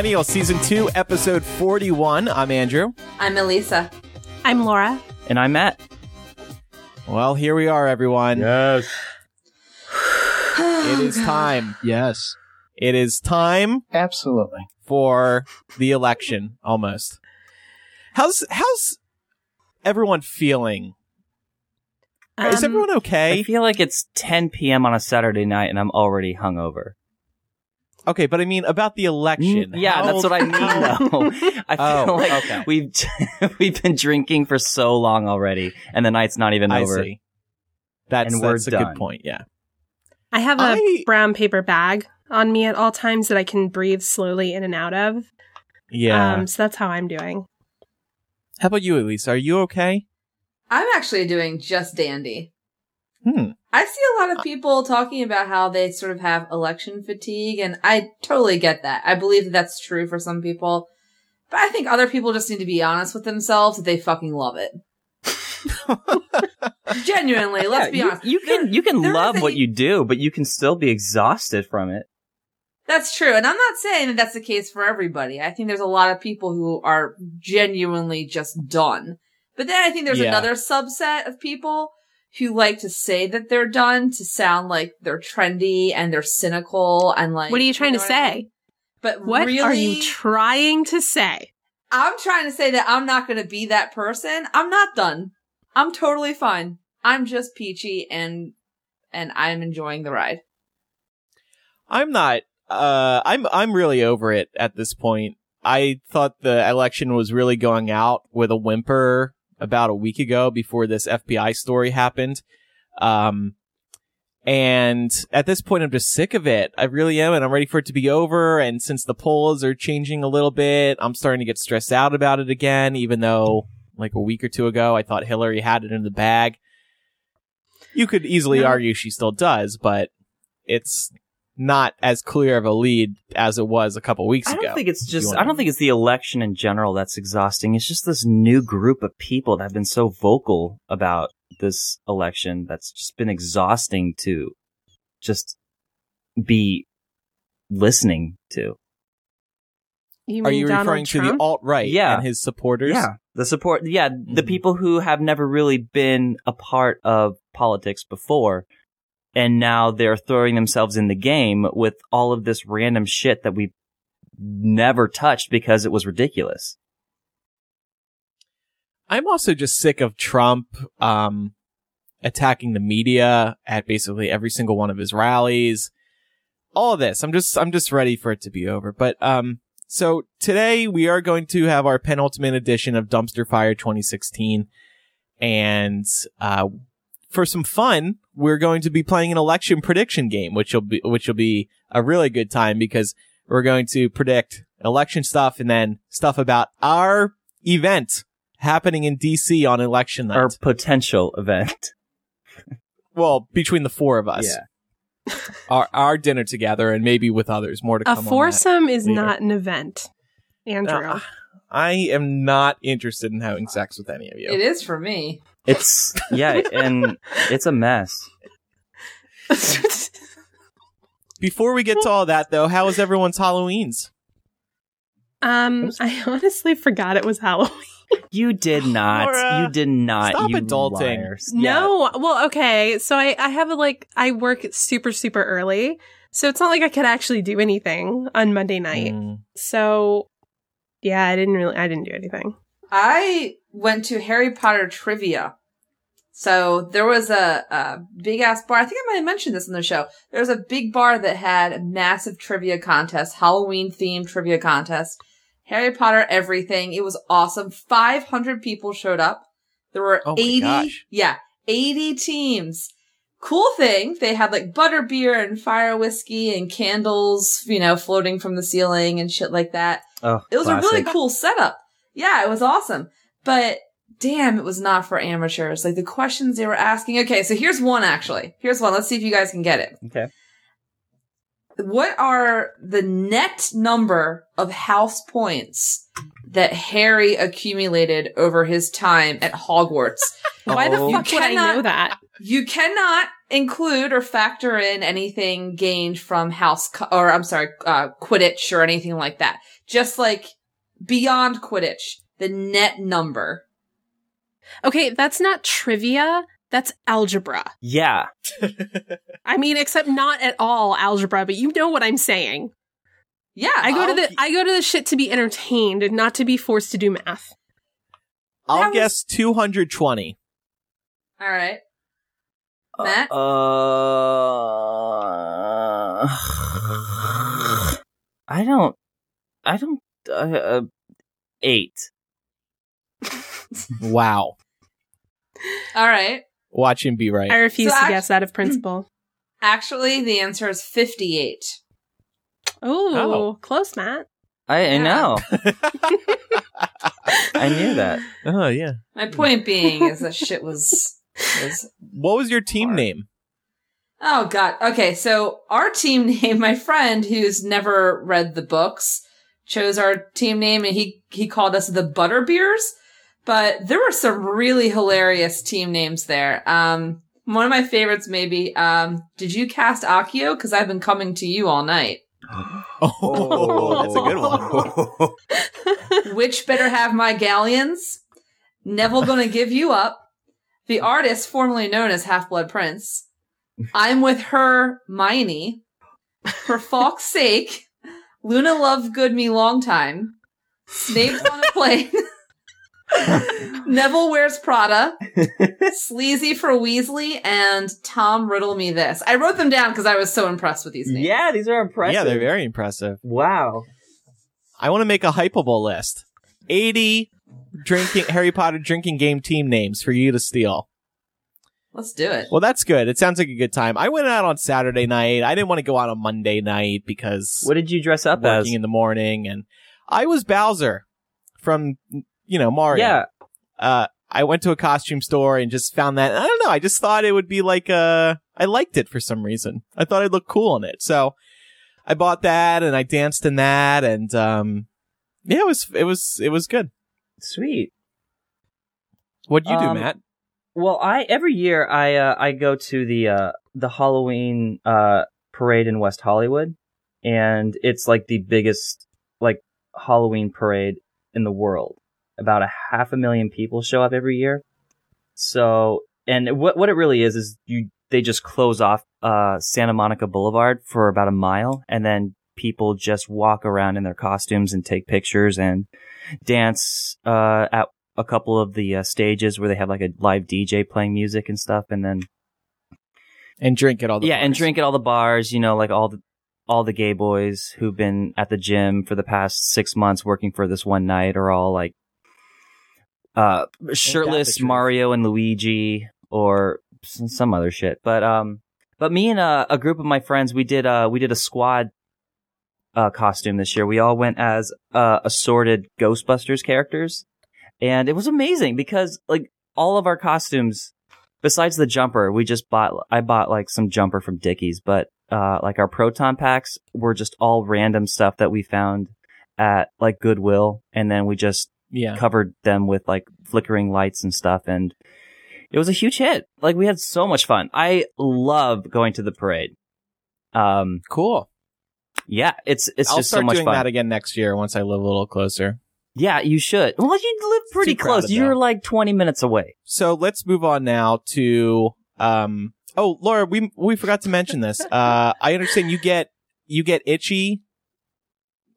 Millennial Season 2, Episode 41. I'm Andrew. I'm Elisa. I'm Laura. And I'm Matt. Well, here we are, everyone. Yes. It is time. Yes. It is time Absolutely. for the election, almost. How's how's everyone feeling? is Um, everyone okay? I feel like it's 10 p.m. on a Saturday night and I'm already hungover. Okay, but I mean about the election. Mm, Yeah, How- that's what I mean, though. I feel Oh, like okay. we've we've been drinking for so long already, and the night's not even I over. see. That's, And that's a done. good point, yeah. I have a I- brown paper bag on me at all times that I can breathe slowly in and out of. Yeah. Um, so that's how I'm doing. How about you, Elise? Are you okay? I'm actually doing just dandy. Hmm. I see a lot of people talking about how they sort of have election fatigue, and I totally get that. I believe that that's true for some people. But I think other people just need to be honest with themselves that they fucking love it. Genuinely, let's Yeah, be honest. you can There- you can love what you do, but you can still be exhausted from it. That's true. And I'm not saying that that's the case for everybody. I think there's a lot of people who are genuinely just done. But then I think there's Yeah. another subset of people who like to say that they're done to sound like they're trendy and they're cynical and like. What are you trying know to what I say? mean? But What really, are you trying to say? I'm trying to say that I'm not going to be that person. I'm not done. I'm totally fine. I'm just peachy and and I'm enjoying the ride. I'm not. Uh, I'm I'm really over it at this point. I thought the election was really going out with a whimper about a week ago before this FBI story happened. Um, and at this point, I'm just sick of it. I really am, and I'm ready for it to be over. And since the polls are changing a little bit, I'm starting to get stressed out about it again. Even though, like a week or two ago, I thought Hillary had it in the bag. You could easily argue she still does, but it's not as clear of a lead as it was a couple weeks I ago. I don't think it's just. I don't think it's the election in general that's exhausting. It's just this new group of people that have been so vocal about this election that's just been exhausting to just be listening to. You Are you Donald referring to the alt right Yeah. and his supporters? Yeah, the support. Yeah, the Mhm. people who have never really been a part of politics before, and now they're throwing themselves in the game with all of this random shit that we never touched because it was ridiculous. I'm also just sick of Trump um, attacking the media at basically every single one of his rallies. All this, I'm just I'm just ready for it to be over. But um, so today we are going to have our penultimate edition of Dumpster Fire 2016, and uh, for some fun, we're going to be playing an election prediction game, which will be which will be a really good time because we're going to predict election stuff and then stuff about our event happening in DC on election night. Or potential event. well, between the four of us. Our our dinner together and maybe with others. More to come. A on foursome is later. not an event, Andrew. Uh, I am not interested in having sex with any of you. It is for me. It's yeah, and it's a mess. Before we get to all that, though, how was everyone's Halloween's? um, I honestly forgot it was Halloween. You did not. Laura, you did not. stop you adulting. liars. Yeah. No, well, okay. So I, I have a, like, I work super, super early. So it's not like I could actually do anything on Monday night. Mm. So yeah, I didn't really, I didn't do anything. I went to Harry Potter trivia. So there was a, a big ass bar. I think I might have mentioned this in the show. There was a big bar that had a massive trivia contest, Halloween themed trivia contest. Harry Potter everything. It was awesome. 500 people showed up. There were Oh 80, gosh. yeah, 80 teams. Cool thing, they had like butter beer and fire whiskey and candles, you know, floating from the ceiling and shit like that. Oh, It was a really cool setup. Yeah, it was awesome. But damn, it was not for amateurs. Like the questions they were asking. Okay, so here's one actually. Here's one. Let's see if you guys can get it. Okay. What are the net number of house points that Harry accumulated over his time at Hogwarts? Why the Oh. fuck You would I know that? You cannot include or factor in anything gained from house co- or I'm sorry, uh, Quidditch or anything like that. Just like beyond Quidditch, the net number. Okay, that's not trivia. That's algebra. Yeah. I mean, except not at all algebra, but you know what I'm saying. Yeah, I go to I'll- the I go to the shit to be entertained and not to be forced to do math. I'll That was- guess 220. All right, Matt. Uh, I don't. I don't. Uh, uh, eight. Wow. All right. Watch him be right. I refuse So to act- guess out of principle. Actually, the answer is fifty-eight. Oh, Oh. close, Matt. I, I Yeah. know. I knew that. oh, yeah. My point being is that shit was was What was your team Hard. name? Oh god. Okay, so our team name, my friend who's never read the books, chose our team name and he he called us the Butterbeers. But there were some really hilarious team names there. Um one of my favorites maybe, um, did you cast Accio? Because I've been coming to you all night. Oh, that's a good one. Witch better have my galleons? Neville gonna give you up. The artist formerly known as Half Blood Prince. I'm with Hermione. For Fawkes' sake, Luna Lovegood me long time. Snape's on a plane. Neville wears Prada. Sleazy for Weasley and Tom riddle me this. I wrote them down because I was so impressed with these names. Yeah, these are impressive. Yeah, they're very impressive. Wow. I want to make a Hypable list. 80 drinking Harry Potter drinking game team names for you to steal. Let's do it. Well, that's good. It sounds like a good time. I went out on Saturday night. I didn't want to go out on Monday night because What did you dress up working as? in the morning and I was Bowser from you know Mario. Yeah. Uh I went to a costume store and just found that I don't know, I just thought it would be like uh I liked it for some reason. I thought I'd look cool in it. So I bought that and I danced in that and um yeah, it was it was it was good. Sweet. What'd you do, Um, Matt? Well, I every year I uh, I go to the uh, the Halloween uh, parade in West Hollywood, and it's like the biggest like Halloween parade in the world. About a half a million people show up every year. So, and what what it really is is you they just close off uh, Santa Monica Boulevard for about a mile, and then people just walk around in their costumes and take pictures and dance uh, at a couple of the uh, stages where they have like a live DJ playing music and stuff, and then And drink at all the yeah, and bars. drink at all the bars. You know, like all the all the gay boys who've been at the gym for the past six months working for this one night are all like uh shirtless. Mario and Luigi or some other shit. But um, but me and uh, a group of my friends, we did uh we did a squad uh costume this year. We all went as uh assorted Ghostbusters characters, and it was amazing because like all of our costumes besides the jumper, we just bought, I bought like some jumper from Dickies, but, uh, like our proton packs were just all random stuff that we found at like Goodwill. And then we just Yeah. covered them with like flickering lights and stuff. And it was a huge hit. Like we had so much fun. I love going to the parade. Um, Cool. yeah, it's, it's I'll just start so much doing fun. that again next year once I live a little closer. Yeah, you should. Well, you live pretty Too close. You're though. like 20 minutes away. So let's move on now to um. Oh, Laura, we we forgot to mention this. Uh, I understand you get you get itchy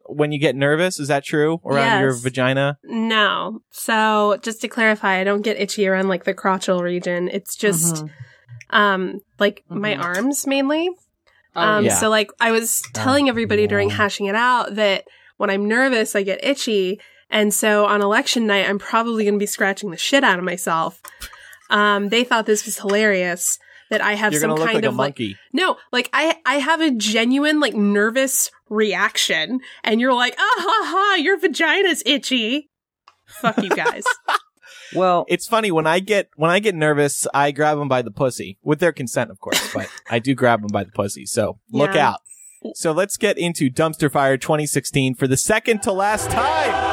when you get nervous. Is that true around your vagina? No. So just to clarify, I don't get itchy around like the crotchal region. It's just Mhm. um like my Mhm. arms mainly. Oh, Um yeah. so like I was telling everybody during hashing it out that when I'm nervous I get itchy and so on election night I'm probably going to be scratching the shit out of myself. Um they thought this was hilarious that I have You're some look kind like a of like no, like I I have a genuine like nervous reaction and you're like, "Ah ha ha, your vagina's itchy." Fuck you guys. Well, It's funny when I get when I get nervous, I grab them by the pussy with their consent, of course, but I do grab them by the pussy. So look Yeah. out. So let's get into Dumpster Fire 2016 for the second to last time.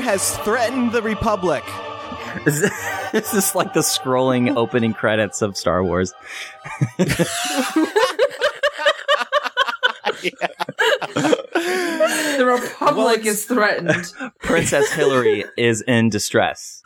Weiner has threatened the Republic. is this, is this like the scrolling opening credits of Star Wars? The Republic is threatened. Princess Hillary is in distress.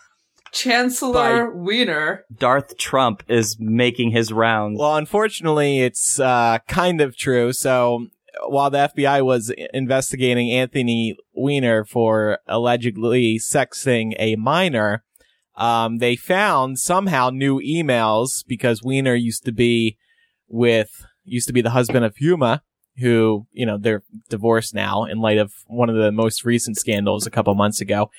Chancellor Weiner. Darth Trump is making his rounds. Well, unfortunately, it's uh, kind of true. So while the FBI was investigating Anthony Weiner for allegedly sexting a minor, um, they found somehow new emails because Weiner used to be with, used to be the husband of Huma, who, you know, they're divorced now in light of one of the most recent scandals a couple months ago.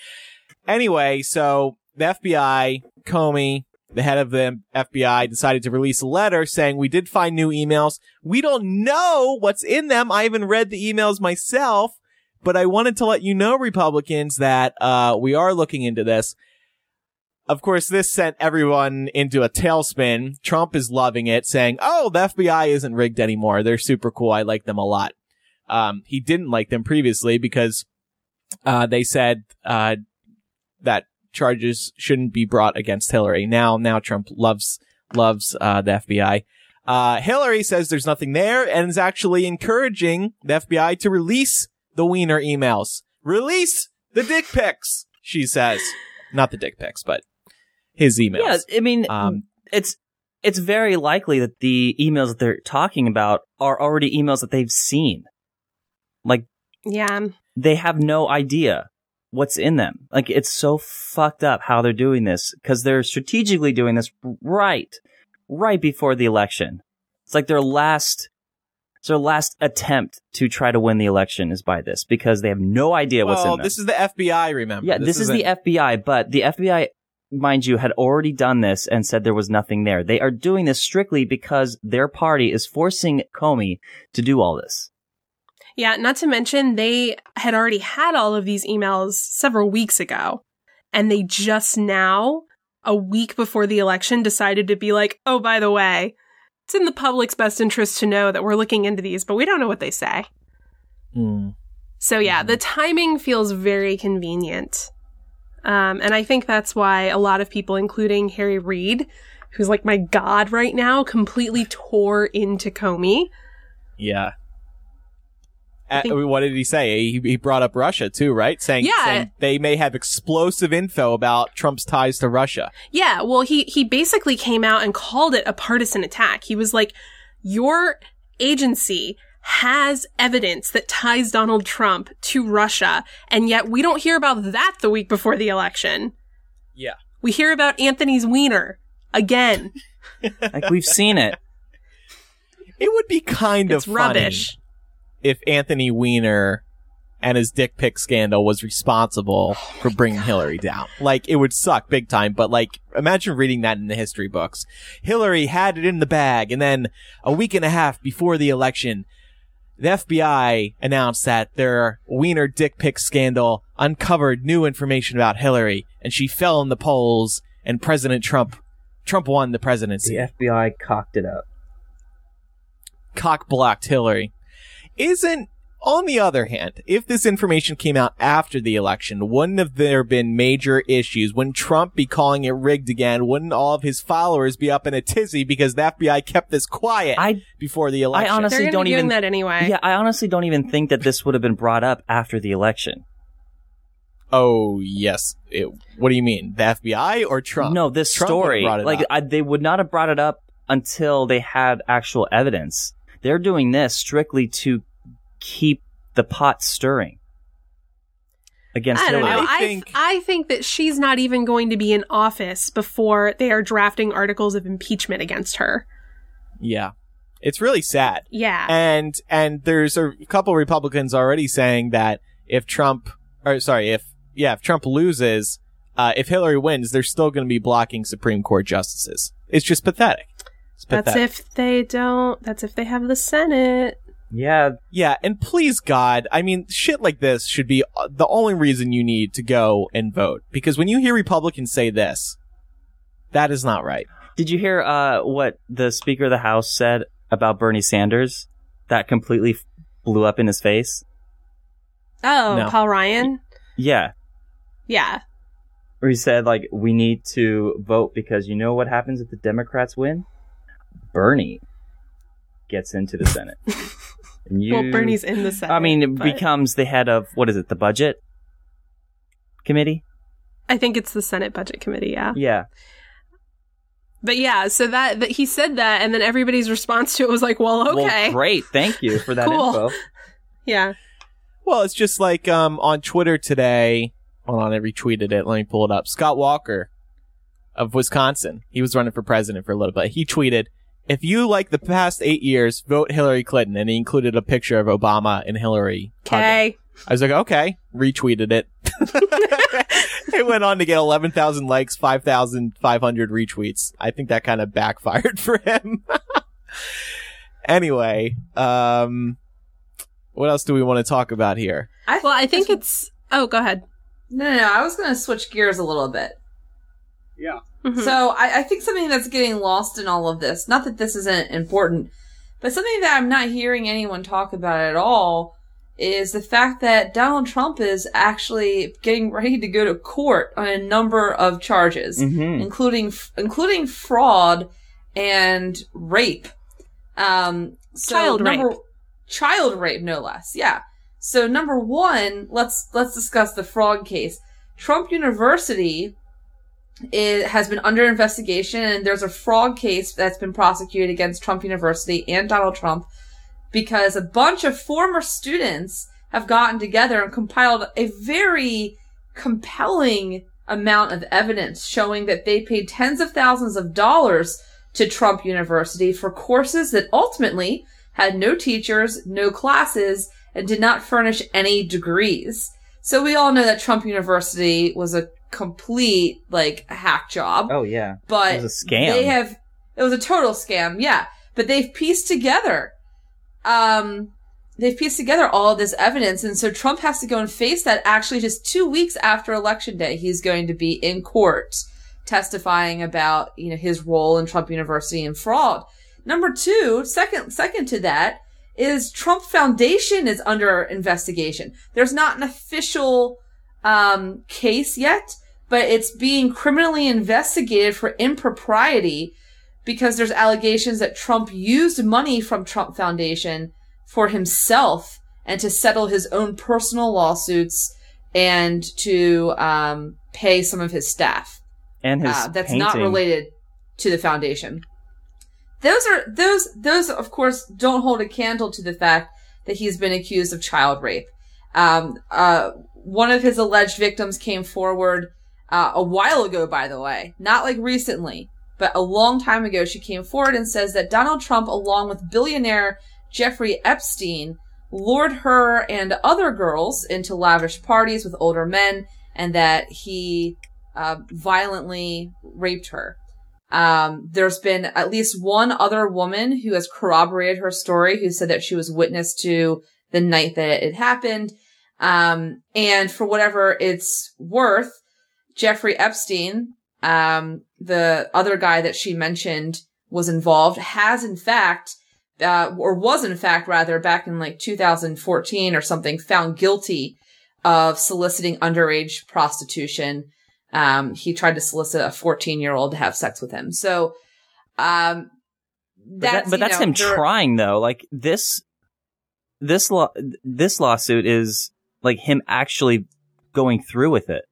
Anyway, so the FBI, Comey, the head of the FBI decided to release a letter saying we did find new emails. We don't know what's in them. I haven't read the emails myself, but I wanted to let you know, Republicans, that uh, we are looking into this. Of course, this sent everyone into a tailspin. Trump is loving it, saying, "Oh, the FBI isn't rigged anymore. They're super cool. I like them a lot." Um, he didn't like them previously because uh, they said uh, that charges shouldn't be brought against Hillary. Now, now Trump loves loves uh, the FBI. Uh, Hillary says there's nothing there and is actually encouraging the FBI to release the Weiner emails. Release the dick pics, she says. Not the dick pics, but his emails. yeah, I mean, Um, it's it's very likely that the emails that they're talking about are already emails that they've seen. Like yeah. they have no idea what's in them. Like it's so fucked up how they're doing this because they're strategically doing this right, right before the election. It's like their last, it's their last attempt to try to win the election is by this because they have no idea what's in well, them. this is the FBI, remember? yeah, this, is the FBI, but the FBI, mind you, had already done this and said there was nothing there. They are doing this strictly because their party is forcing Comey to do all this. Yeah, not to mention they had already had all of these emails several weeks ago. And they just now, a week before the election, decided to be like, oh, by the way, it's in the public's best interest to know that we're looking into these, but we don't know what they say. Hmm. So yeah, the timing feels very convenient. Um, and I think that's why a lot of people, including Harry Reid, who's like my god right now, completely tore into Comey. Yeah. Uh, think- what did he say? He, he brought up Russia too, right? Saying, Yeah. saying they may have explosive info about Trump's ties to Russia. Yeah, well, he he basically came out and called it a partisan attack. He was like, "Your agency has evidence that ties Donald Trump to Russia, and yet we don't hear about that the week before the election. Yeah. We hear about Anthony's wiener again. Like we've seen it. It would be kind It's of funny rubbish. If Anthony Weiner and his dick pic scandal was responsible Oh for bringing Hillary down. Like, it would suck big time, but like, imagine reading that in the history books. Hillary had it in the bag, and then a week and a half before the election, the FBI announced that their Weiner dick pic scandal uncovered new information about Hillary, and she fell in the polls, and President Trump, Trump won the presidency. The FBI cocked it up. Cock blocked Hillary. Isn't On the other hand, if this information came out after the election, wouldn't have there been major issues? Wouldn't Trump be calling it rigged again? Wouldn't all of his followers be up in a tizzy because the FBI kept this quiet I before the election? I honestly They're don't be doing even that anyway. Yeah, I honestly don't even think that this would have been brought up after the election. oh yes. It, what do you mean? The FBI or Trump? No, this Trump story, brought it like. I, they would not have brought it up until they had actual evidence. They're doing this strictly to keep the pot stirring against I don't Hillary. know. I I think- I think that she's not even going to be in office before they are drafting articles of impeachment against her. yeah, it's really sad. Yeah. and and there's a couple Republicans already saying that if Trump, or sorry, if yeah, if Trump loses, uh, if Hillary wins, they're still going to be blocking Supreme Court justices. It's just pathetic. It's that's pathetic. if they don't. That's if they have the Senate. yeah, yeah, and please God, I mean, shit like this should be uh, the only reason you need to go and vote because when you hear Republicans say this, that is not right. Did you hear uh, what the Speaker of the House said about Bernie Sanders? That completely f- blew up in his face. Oh, No. Paul Ryan. Yeah, Yeah. where he said like we need to vote because you know what happens if the Democrats win? Bernie gets into the Senate. And you, Well, Bernie's in the Senate. I mean, it but becomes the head of what is it? The budget committee? I think it's the Senate Budget Committee. Yeah. Yeah. But yeah, so that, that he said that, and then everybody's response to it was like, "Well, okay, Well, great. Thank you for that Cool. info. yeah." Well, it's just like um, on Twitter today. Hold on, I retweeted it. Let me pull it up. Scott Walker of Wisconsin. He was running for president for a little bit. He tweeted, "If you like the past eight years, vote Hillary Clinton," and he included a picture of Obama and Hillary. Okay. I was like, okay, retweeted it. it went on to get 11,000 likes, 5,500 retweets. I think that kind of backfired for him. anyway, um, what else do we want to talk about here? I Well, I think it's. Oh, go ahead. no, no, no. I was going to switch gears a little bit. Mhm. So I, I think something that's getting lost in all of this, not that this isn't important, but something that I'm not hearing anyone talk about at all is the fact that Donald Trump is actually getting ready to go to court on a number of charges, Mm-hmm. including including fraud and rape. Um, so Child number, rape. child rape, no less. Yeah. So number one, let's let's discuss the fraud case. Trump University it has been under investigation and there's a fraud case that's been prosecuted against Trump University and Donald Trump because a bunch of former students have gotten together and compiled a very compelling amount of evidence showing that they paid tens of thousands of dollars to Trump University for courses that ultimately had no teachers, no classes, and did not furnish any degrees. So we all know that Trump University was a complete like a hack job Oh yeah. but It was a scam. They have it was a total scam, yeah. But they've pieced together, um, they've pieced together all of this evidence, and so Trump has to go and face that. Actually, just two weeks after election day, he's going to be in court testifying about you know his role in Trump University and fraud. Number two, second second to that is Trump Foundation is under investigation. There's not an official um, case yet, but it's being criminally investigated for impropriety because there's allegations that Trump used money from Trump Foundation for himself and to settle his own personal lawsuits and to um, pay some of his staff. and his Uh, that's painting. not related to the foundation. Those are those those of course don't hold a candle to the fact that he's been accused of child rape. Um, uh, one of his alleged victims came forward uh, a while ago, by the way, not like recently, but a long time ago. She came forward and says that Donald Trump, along with billionaire Jeffrey Epstein, lured her and other girls into lavish parties with older men, and that he uh, violently raped her. Um, there's been at least one other woman who has corroborated her story, who said that she was witness to the night that it happened. Um, and for whatever it's worth, Jeffrey Epstein, um, the other guy that she mentioned was involved, has in fact uh, or was in fact rather back in like 2014 or something, found guilty of soliciting underage prostitution. Um, he tried to solicit a 14 year old to have sex with him. So, um, But, that's, that, but that's know, him trying though. Like this, this law, this lawsuit is like him actually going through with it.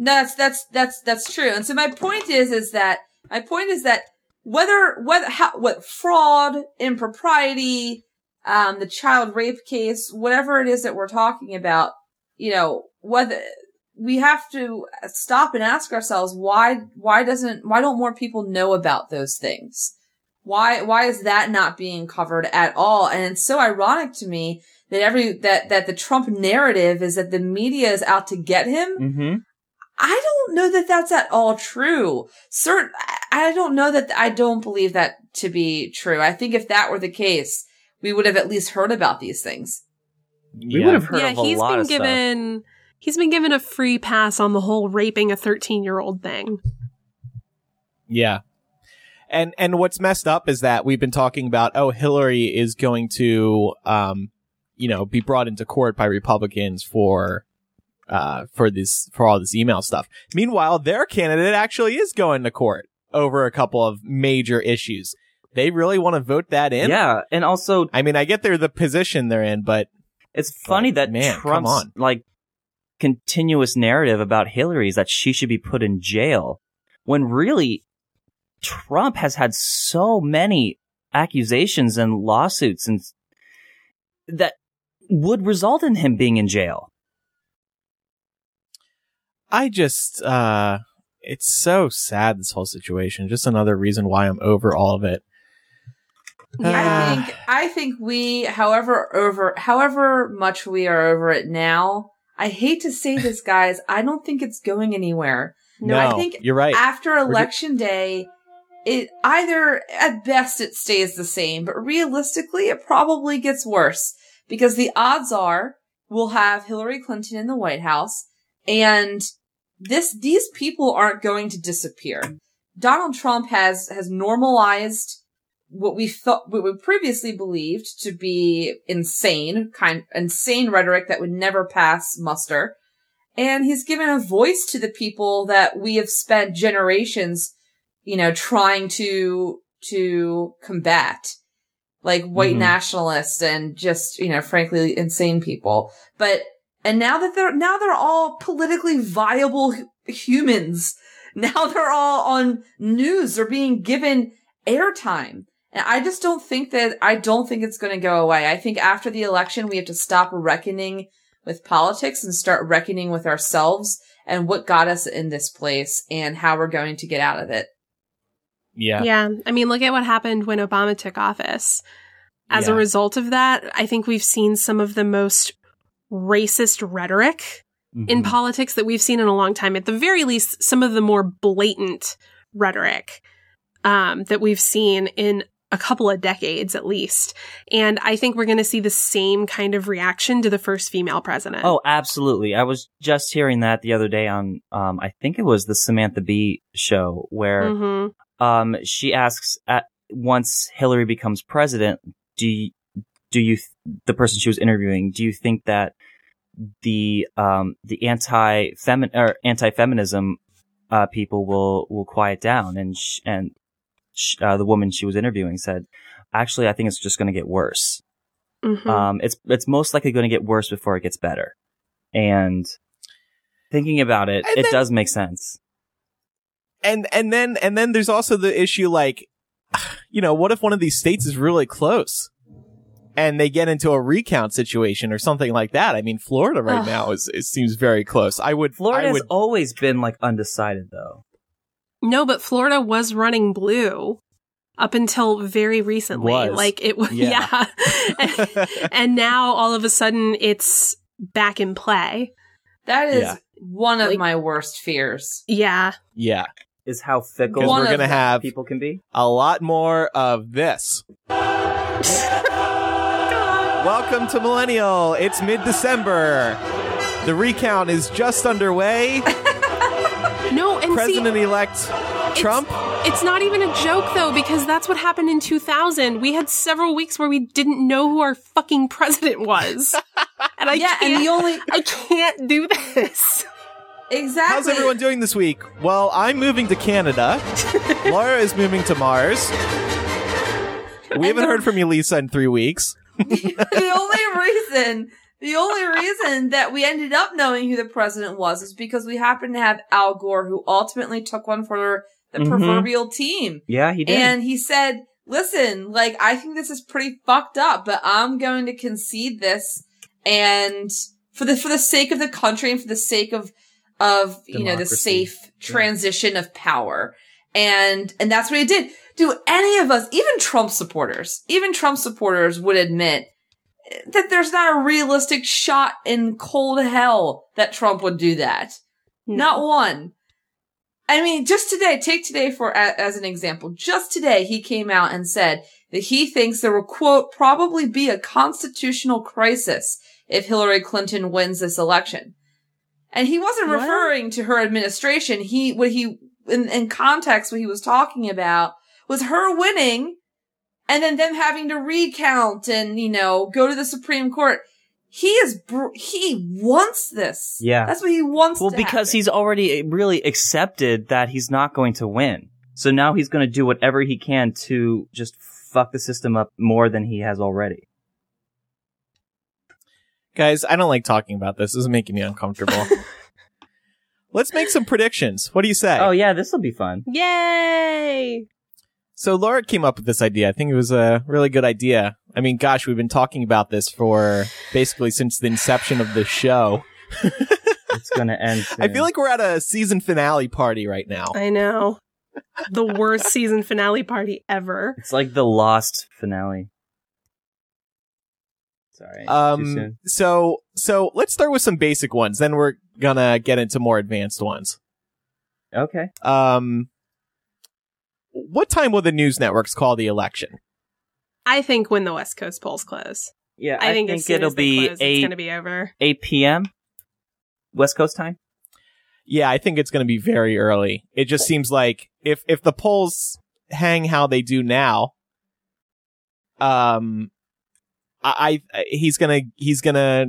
No, that's that's that's that's true. And so my point is is that my point is that whether whether how what fraud, impropriety, um, the child rape case, whatever it is that we're talking about, you know, whether we have to stop and ask ourselves why why doesn't why don't more people know about those things? Why why is that not being covered at all? And it's so ironic to me that every that that the Trump narrative is that the media is out to get him. Mm-hmm. I don't know that that's at all true. Certain, I don't know that, I don't believe that to be true. I think if that were the case, we would have at least heard about these things. We would have heard yeah, of a he's lot been of stuff. given he's been given a free pass on the whole raping a 13 year old thing. Yeah. And and what's messed up is that we've been talking about oh Hillary is going to um you know be brought into court by Republicans for uh for this for all this email stuff. Meanwhile, their candidate actually is going to court over a couple of major issues. They really want to vote that in? Yeah, and also I mean, I get they're the position they're in, but it's funny that man, Trump's like continuous narrative about Hillary is that she should be put in jail, when really Trump has had so many accusations and lawsuits and that would result in him being in jail. I just uh it's so sad this whole situation. Just another reason why I'm over all of it. I Ah. think, I think we, however over, however much we are over it now, I hate to say this, guys, I don't think it's going anywhere. no, I think you're right. after election day, it either at best it stays the same, but realistically it probably gets worse because the odds are we'll have Hillary Clinton in the White House and this, these people aren't going to disappear. Donald Trump has, has normalized what we thought, what we previously believed to be insane, kind, insane rhetoric that would never pass muster. And he's given a voice to the people that we have spent generations, you know, trying to, to combat. Like white Mhm. nationalists and just, you know, frankly, insane people. But, and now that they're, now they're all politically viable humans. Now they're all on news. They're being given airtime. And I just don't think that, I don't think it's going to go away. I think after the election, we have to stop reckoning with politics and start reckoning with ourselves and what got us in this place and how we're going to get out of it. yeah. Yeah. I mean, look at what happened when Obama took office. As a result of that, I think we've seen some of the most racist rhetoric in Mhm. politics that we've seen in a long time. At the very least, some of the more blatant rhetoric um, that we've seen in a couple of decades at least. And I think we're going to see the same kind of reaction to the first female president. Oh, absolutely. I was just hearing that the other day on, um, I think it was the Samantha Bee show where, hmm um, she asks at once Hillary becomes president, do you, do you, th- the person she was interviewing, do you think that the, um, the anti femin or anti feminism, uh, people will, will quiet down? And, sh- and, sh- uh, the woman she was interviewing said, actually, I think it's just going to get worse. hmm Um, it's it's most likely going to get worse before it gets better. And thinking about it, And it then- does make sense. And and then and then there's also the issue like you know, what if one of these states is really close? And they get into a recount situation or something like that. I mean, Florida right Ugh. now is it seems very close. I would Florida I has would always been like undecided though. No, but Florida was running blue up until very recently. Was. Like it was, Yeah. yeah. and now all of a sudden it's back in play. That is Yeah. one of Like- my worst fears. Yeah. yeah. Is how fickle we're gonna have people can be. a lot more of this. Welcome to Millennial. It's mid December. The recount is just underway. No, and see, President elect Trump It's not even a joke though, because that's what happened in 2000. We had several weeks where we didn't know who our fucking president was. and I yeah, can't, and the only I can't do this. exactly. How's everyone doing this week? Well, I'm moving to Canada. Laura is moving to Mars. We haven't heard from you, Lisa, in three weeks. The only reason the only reason that we ended up knowing who the president was is because we happened to have Al Gore who ultimately took one for the Mhm. proverbial team. Yeah, he did. And he said, listen, like, I think this is pretty fucked up, but I'm going to concede this. And for the, for the sake of the country and for the sake of, of, you know, the safe transition of power. And, and that's what he did. Do any of us, even Trump supporters, even Trump supporters would admit that there's not a realistic shot in cold hell that Trump would do that. Not one. I mean, just today, take today for as an example. Just today, he came out and said that he thinks there will quote probably be a constitutional crisis if Hillary Clinton wins this election. And he wasn't What? referring to her administration. He what he in, in context what he was talking about was her winning and then them having to recount and you know go to the Supreme Court. He is br- he wants this. Yeah. that's what he wants. well, to because happen. he's already really accepted that he's not going to win. So now he's going to do whatever he can to just fuck the system up more than he has already. Guys, I don't like talking about this. This is making me uncomfortable. Let's make some predictions. What do you say? Oh yeah, this will be fun. Yay! So Laura came up with this idea. I think it was a really good idea. I mean, gosh, we've been talking about this for basically since the inception of the show. It's going to end. I feel like we're at a season finale party right now. I know. The worst season finale party ever. it's like the Lost finale. Sorry, too Um, soon. so, so let's start with some basic ones. Then we're gonna get into more advanced ones. Okay. Um, what time will the news networks call the election? I think when the West Coast polls close. Yeah, I, think, as soon it'll be close, it's going to be over. eight p.m. West Coast time. Yeah, I think it's going to be very early. It just seems like if if the polls hang how they do now, um, I, I he's gonna he's gonna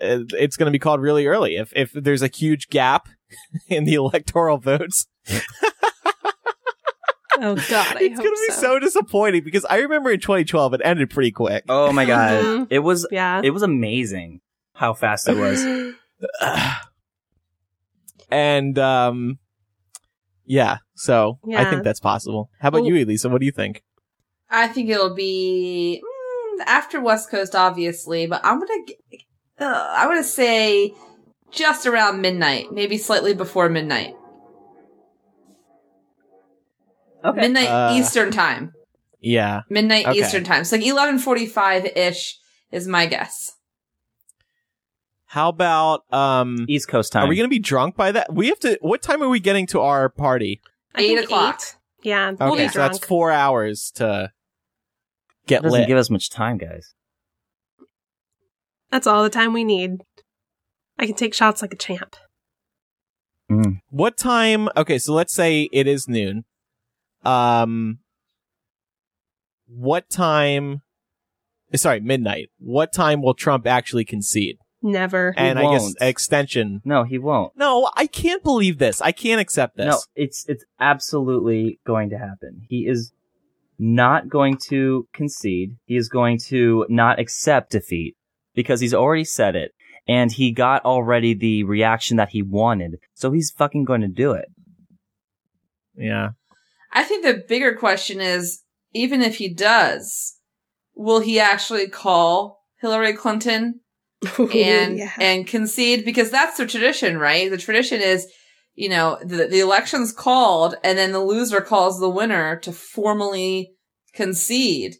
uh, it's gonna be called really early if if there's a huge gap in the electoral votes. Oh God, I it's hope gonna be so. disappointing because I remember in 2012 it ended pretty quick. Oh my god, Mhm. it was Yeah. it was amazing how fast it was. and um, yeah, so I think that's possible. How about Well- you, Elisa? What do you think? I think it'll be mm, after West Coast, obviously, but I'm gonna, g- uh, I'm gonna say just around midnight, maybe slightly before midnight, Okay. midnight Uh, Eastern time, Yeah. midnight Okay. Eastern time. So like 11:45 ish is my guess. How about um? East Coast time. Are we gonna be drunk by that? We have to. What time are we getting to our party? Eight o'clock. eight. Yeah, Okay, we'll be so that's four hours to get Doesn't lit. give us much time, guys. That's all the time we need. I can take shots like a champ. Mm. what time? Okay, so let's say it is noon. Um, what time? Sorry, midnight. What time will Trump actually concede? Never. and I guess won't. extension. No, he won't. No, I can't believe this. I can't accept this. No, it's it's absolutely going to happen. He is not going to concede. He is going to not accept defeat because he's already said it and he got already the reaction that he wanted. So he's fucking going to do it. Yeah. I think the bigger question is, even if he does, will he actually call Hillary Clinton and Yeah. and concede because that's the tradition, right? The tradition is, you know, the the election's called and then the loser calls the winner to formally concede.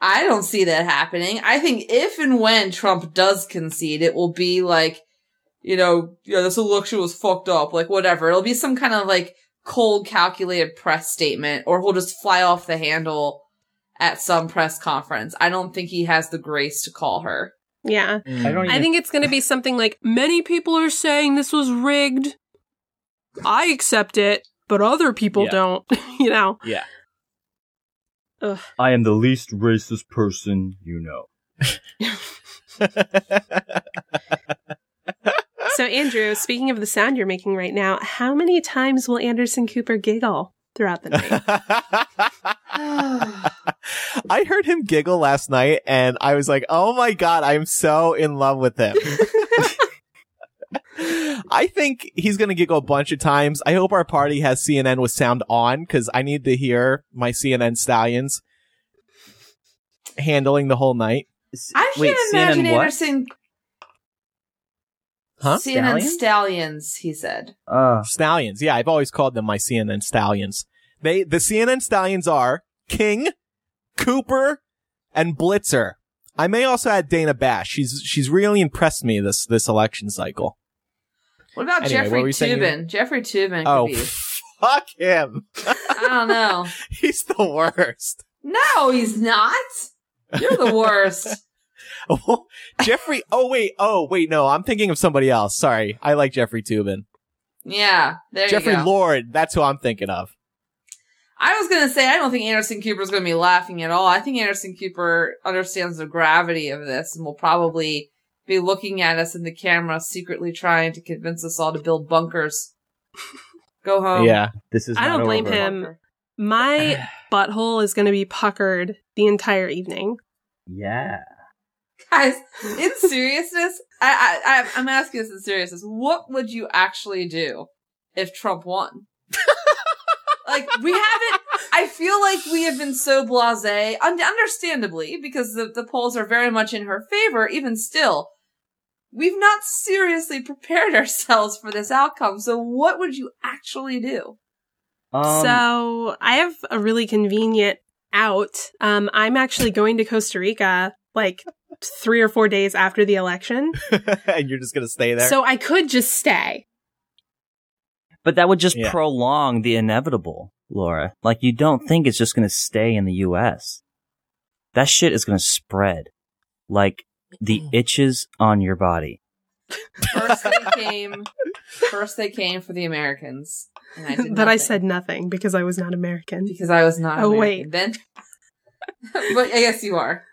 I don't see that happening. I think if and when Trump does concede, it will be like, you know, yeah, this election was fucked up, like whatever. It'll be some kind of like cold calculated press statement or he'll just fly off the handle at some press conference. I don't think he has the grace to call her. yeah. Mm. I don't even I think it's going to be something like many people are saying this was rigged. I accept it. but other people Yeah. don't. you know. Yeah. Ugh. I am the least racist person you know. So Andrew, speaking of the sound you're making right now, how many times will Anderson Cooper giggle throughout the night? I heard him giggle last night and I was like, oh my god, I'm so in love with him. I think he's going to giggle a bunch of times. I hope our party has CNN with sound on because I need to hear my CNN stallions handling the whole night. I Wait, can't imagine CNN what? Anderson. Huh? CNN Stallions? stallions, he said. Uh, Stallions. Yeah, I've always called them my CNN stallions. They, the CNN stallions are King, Cooper, and Blitzer. I may also add Dana Bash. She's, she's really impressed me this, this election cycle. What about Anyway, Jeffrey were you saying? Toobin? Jeffrey Toobin could Oh, be. fuck him. I don't know. He's the worst. No, he's not. You're the worst. Jeffrey, oh wait, oh wait, no, I'm thinking of somebody else. Sorry. I like Jeffrey Toobin. yeah, there Jeffrey you go. Lord, that's who I'm thinking of. I was gonna say I don't think Anderson Cooper's gonna be laughing at all. I think Anderson Cooper understands the gravity of this and will probably be looking at us in the camera, secretly trying to convince us all to build bunkers. Go home. yeah. this is. I don't blame over. him. My butthole is going to be puckered the entire evening. Yeah. Guys, in seriousness, I, I, I- I'm asking this in seriousness. What would you actually do if Trump won? like, we haven't, I feel like we have been so blasé, un- understandably, because the, the polls are very much in her favor, even still. We've not seriously prepared ourselves for this outcome. So what would you actually do? Um, so I have a really convenient out. Um, I'm actually going to Costa Rica like three or four days after the election. and you're just gonna stay there. So I could just stay. but that would just Yeah. prolong the inevitable, Laura. Like you don't think it's just going to stay in the U.S. That shit is going to spread, like the itches on your body. First they came, first they came for the Americans. And I did but I said nothing because I was not American. because I was not. Oh, American wait. then. but I guess you are.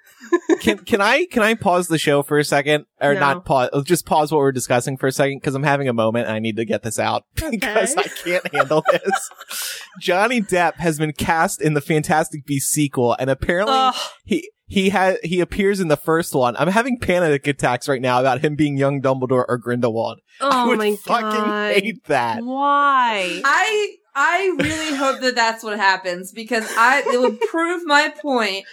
Can can I can I pause the show for a second or No. not pause? Uh, just pause what we're discussing for a second because I'm having a moment and I need to get this out because I can't handle this. Johnny Depp has been cast in the Fantastic Beasts sequel, and apparently Ugh. he he had he appears in the first one. I'm having panic attacks right now about him being young Dumbledore or Grindelwald. Oh I Oh would my fucking god. hate that. Why? I I really hope that that's what happens because I it would prove my point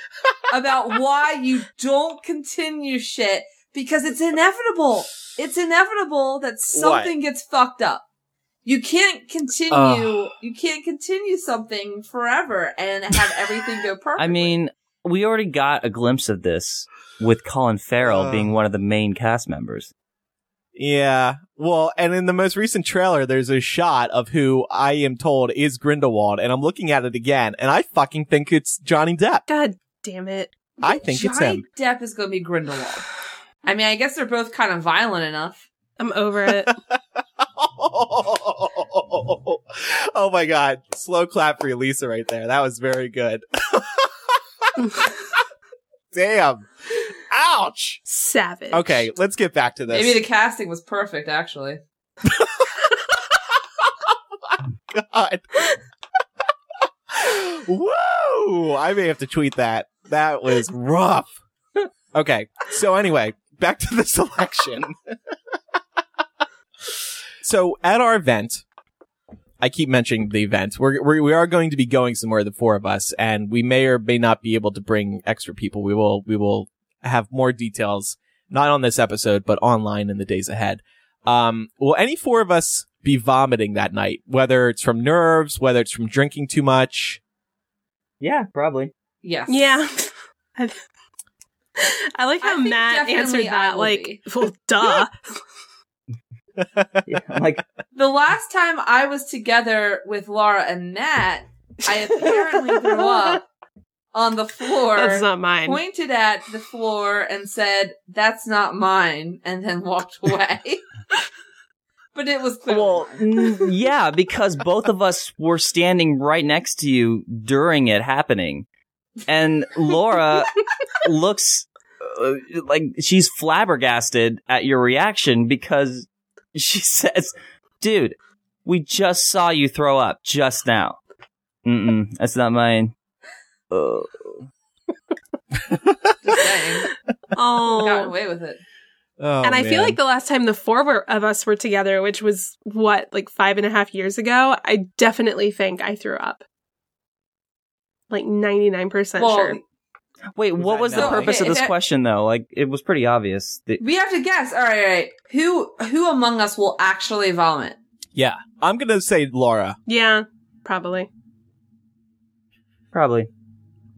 about why you don't continue shit because it's inevitable. It's inevitable that something gets fucked up. You can't continue. Ugh. you can't continue something forever and have everything go perfect. I mean, we already got a glimpse of this with Colin Farrell Ugh. being one of the main cast members. Yeah. Well, and in the most recent trailer, there's a shot of who I am told is Grindelwald, and I'm looking at it again, and I fucking think it's Johnny Depp. God damn it. I think it's Johnny him. Depp is going to be Grindelwald. I mean, I guess they're both kind of violent enough. I'm over it. oh my god. Slow clap for Elisa right there. That was very good. Damn. Ouch. Savage. Okay, let's get back to this. Maybe the casting was perfect, actually. Oh my god. Whoa! I may have to tweet that. That was rough. Okay, so anyway, back to the selection. so at our event, I keep mentioning the event. We're, we're we are going to be going somewhere, the four of us, and we may or may not be able to bring extra people. We will we will have more details, not on this episode, but online in the days ahead. Um, will any four of us be vomiting that night? Whether it's from nerves, whether it's from drinking too much. Yeah, probably. Yes. Yeah. I, I like how think Matt answered that like, be. well, duh. Yeah, like The last time I was together with Laura and Matt, I apparently threw up on the floor, That's not mine. pointed at the floor, and said, "That's not mine," and then walked away. but it was food. Well, yeah, because both of us were standing right next to you during it happening. And Laura looks uh, like she's flabbergasted at your reaction because she says, dude, we just saw you throw up just now. Mm-mm, that's not mine. Oh. Just saying. got Oh. away with it. Oh, and I feel like the last time the four were, of us were together, which was what, like five and a half years ago, I definitely think I threw up. Like 99% Well, sure. Wait, what was the purpose Okay, of this that- question though? Like, it was pretty obvious. that- we have to guess. All right, all right. Who who among us will actually vomit? yeah, I'm gonna say Laura. Yeah, probably. probably.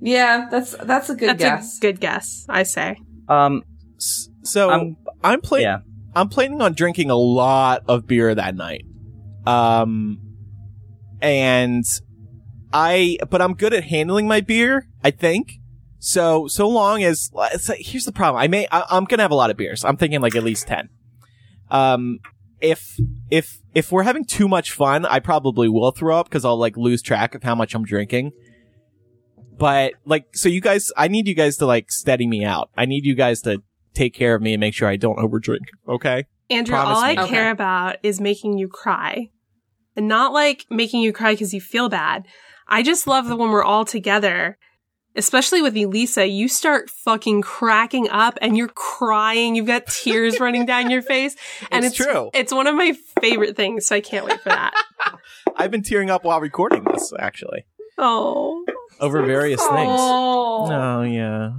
Yeah, that's that's a good That's guess. a good guess, I say. Um, So I'm- I'm planning. yeah. I'm planning on drinking a lot of beer that night. Um, and I, but I'm good at handling my beer, I think. So, so long as, so here's the problem. I may, I, I'm gonna have a lot of beers. I'm thinking like at least 10. Um, if, if, if we're having too much fun, I probably will throw up because I'll like lose track of how much I'm drinking. But like, so you guys, I need you guys to like steady me out. I need you guys to take care of me and make sure I don't overdrink. Okay. Andrew, Promise all I me. Okay. care about is making you cry. And not like making you cry because you feel bad. I just love the when we're all together, especially with Elisa, you start fucking cracking up and you're crying. You've got tears running down your face. And it's, it's, true. It's one of my favorite things. So I can't wait for that. I've been tearing up while recording this, actually. Oh. Over various oh. things. Oh, yeah.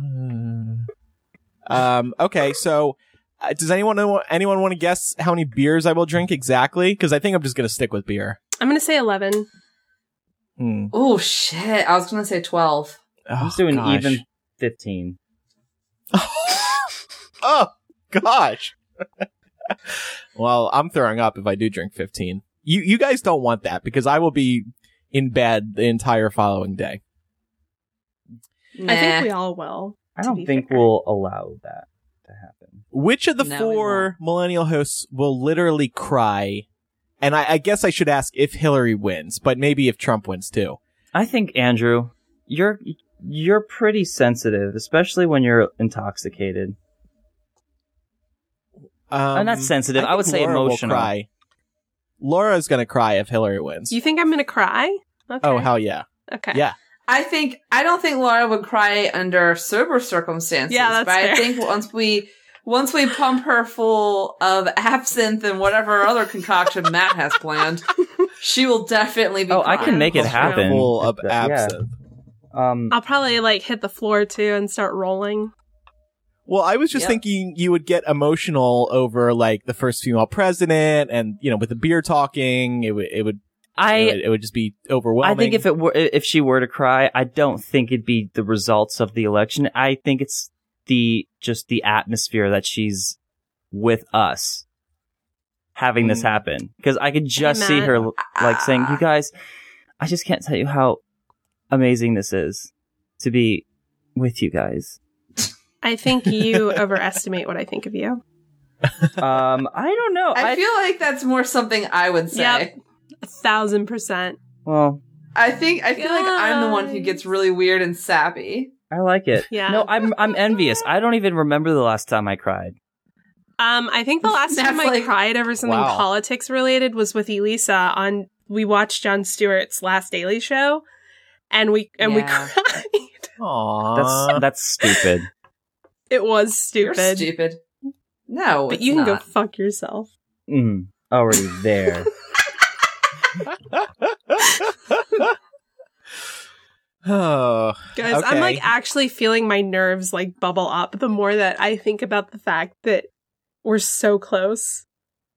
Um, okay, so uh, does anyone know, anyone want to guess how many beers I will drink exactly? Because I think I'm just going to stick with beer. I'm going to say 11. Oh, shit. I was going to say 12. Oh, just doing gosh. even 15. oh gosh. well, I'm throwing up if I do drink 15. You you guys don't want that because I will be in bed the entire following day. Nah. I think we all will. I don't think fair. we'll allow that to happen. Which of the No, four millennial hosts will literally cry? And I, I guess I should ask if Hillary wins, but maybe if Trump wins too. I think Andrew, you're you're pretty sensitive, especially when you're intoxicated. Um, I'm not sensitive. I, think would say Laura will emotional. cry. Laura's gonna cry if Hillary wins. You think I'm going to cry? Okay. oh hell yeah! Okay. Yeah. I think I don't think Laura would cry under sober circumstances. Yeah, that's but I think once we once we pump her full of absinthe and whatever other concoction Matt has planned, she will definitely be. Oh, I can make it That's happen. Full of Yeah. absinthe. Um, I'll probably like hit the floor too and start rolling. Well, I was just Yep. thinking you would get emotional over like the first female president, and you know, with the beer talking, it would it would I it would, it would just be overwhelming. I think if it were if she were to cry, I don't think it'd be the results of the election. I think it's the just the atmosphere that she's with us having this Mm. happen because I could just see her like saying, "You guys, I just can't tell you how amazing this is to be with you guys." I think you overestimate what I think of you. Um, I don't know. I, feel like that's more something I would say. Yep. A thousand percent. well, I think I feel like I'm the one who gets really weird and sappy. I like it. Yeah. No, I'm I'm envious. I don't even remember the last time I cried. Um, I think the last time That's I cried over something Wow. politics related was with Elisa on. We watched Jon Stewart's last Daily Show, and we and we cried. Aww. That's that's stupid. it was You're stupid, stupid. No, but it's you can go fuck yourself. Mm, already there. oh, Guys, I'm like actually feeling my nerves like bubble up the more that I think about the fact that we're so close.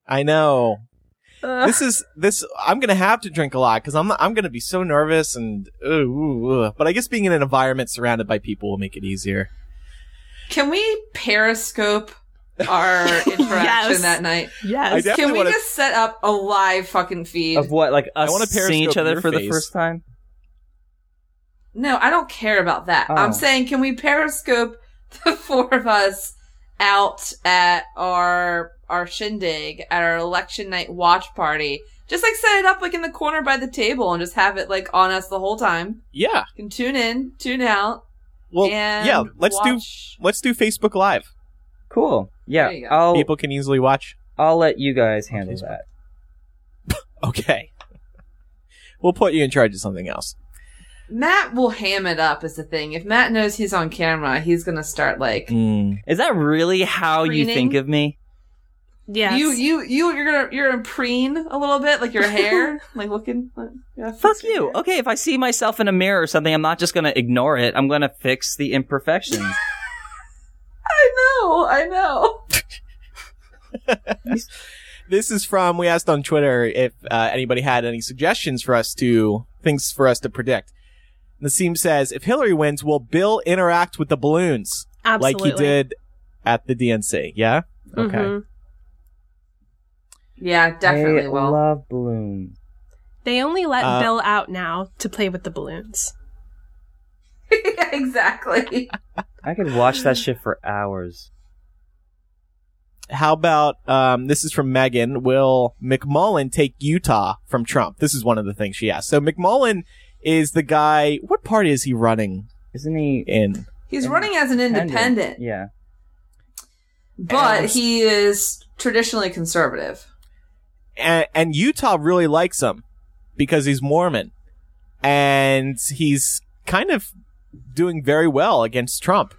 I know. Ugh. This is this. I'm gonna have to drink a lot because I'm I'm gonna be so nervous and. Ooh, ooh, ooh. But I guess being in an environment surrounded by people will make it easier. Can we periscope our interaction Yes. that night? Yes. Can we wanna- just set up a live fucking feed? of what? Like us wanna seeing each other your for the first time? No, I don't care about that. Oh. I'm saying, can we periscope the four of us out at our our shindig at our election night watch party. Just like set it up like in the corner by the table and just have it like on us the whole time. Yeah. You can tune in, tune out, Well, and yeah. Let's do let's do Facebook Live. Cool. Yeah, There you go. I'll People can easily watch. I'll let you guys handle that. Okay. We'll put you in charge of something else. Matt will ham it up is the thing. If Matt knows he's on camera, he's gonna start like Mm. Is that really how you think of me? Yes. you you you you're gonna you're gonna preen a little bit, like your hair, like looking. Yeah, Fuck you. hair. Okay, if I see myself in a mirror or something, I'm not just gonna ignore it. I'm gonna fix the imperfections. I know, I know. This is from we asked on Twitter if uh, anybody had any suggestions for us to things for us to predict. Nassim says if Hillary wins, will Bill interact with the balloons Absolutely. like he did at the DNC? Yeah. Okay. Mhm. Yeah, definitely I will. love balloons. They only let Uh, Bill out now to play with the balloons. exactly. I could watch that shit for hours. How about um, this is from Megan? Will McMullen take Utah from Trump? This is one of the things she asked. So McMullen is the guy. What party is he running Isn't he in? He's running as an independent, Yeah. but And- he is traditionally conservative. and, and Utah really likes him because he's Mormon and he's kind of doing very well against Trump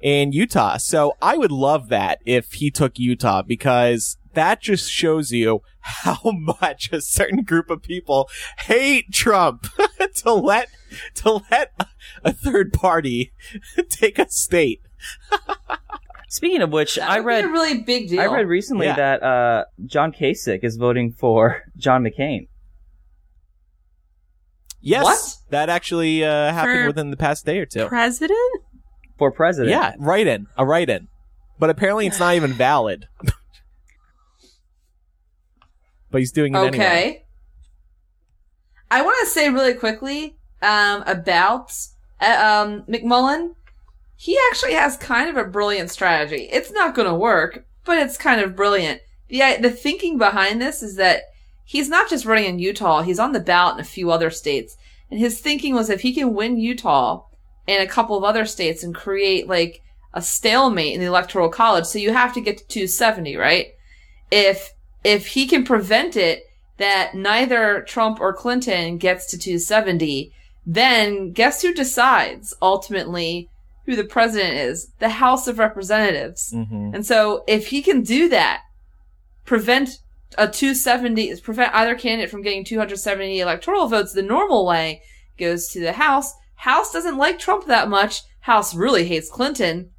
in Utah. So I would love that if he took Utah because that just shows you how much a certain group of people hate Trump to let to let a third party take a state. Speaking of which, That I read a really big deal. I read recently Yeah. that uh, John Kasich is voting for John McCain. Yes, What? that actually uh, happened For within the past day or two. President? For president. Yeah, write in. A write in. But apparently it's not even valid. but he's doing it Okay. anyway. I want to say really quickly um, about uh, um, McMullen. He actually has kind of a brilliant strategy. It's not going to work, but it's kind of brilliant. The the thinking behind this is that he's not just running in Utah; he's on the ballot in a few other states. And his thinking was if he can win Utah and a couple of other states and create like a stalemate in the electoral college, so you have to get to 270, right? If if he can prevent it that neither Trump or Clinton gets to 270, then guess who decides ultimately who the president is? The House of Representatives. hmm And so if he can do that, prevent a 270, prevent either candidate from getting 270 electoral votes the normal way, goes to the House. House doesn't like Trump that much. House really hates Clinton.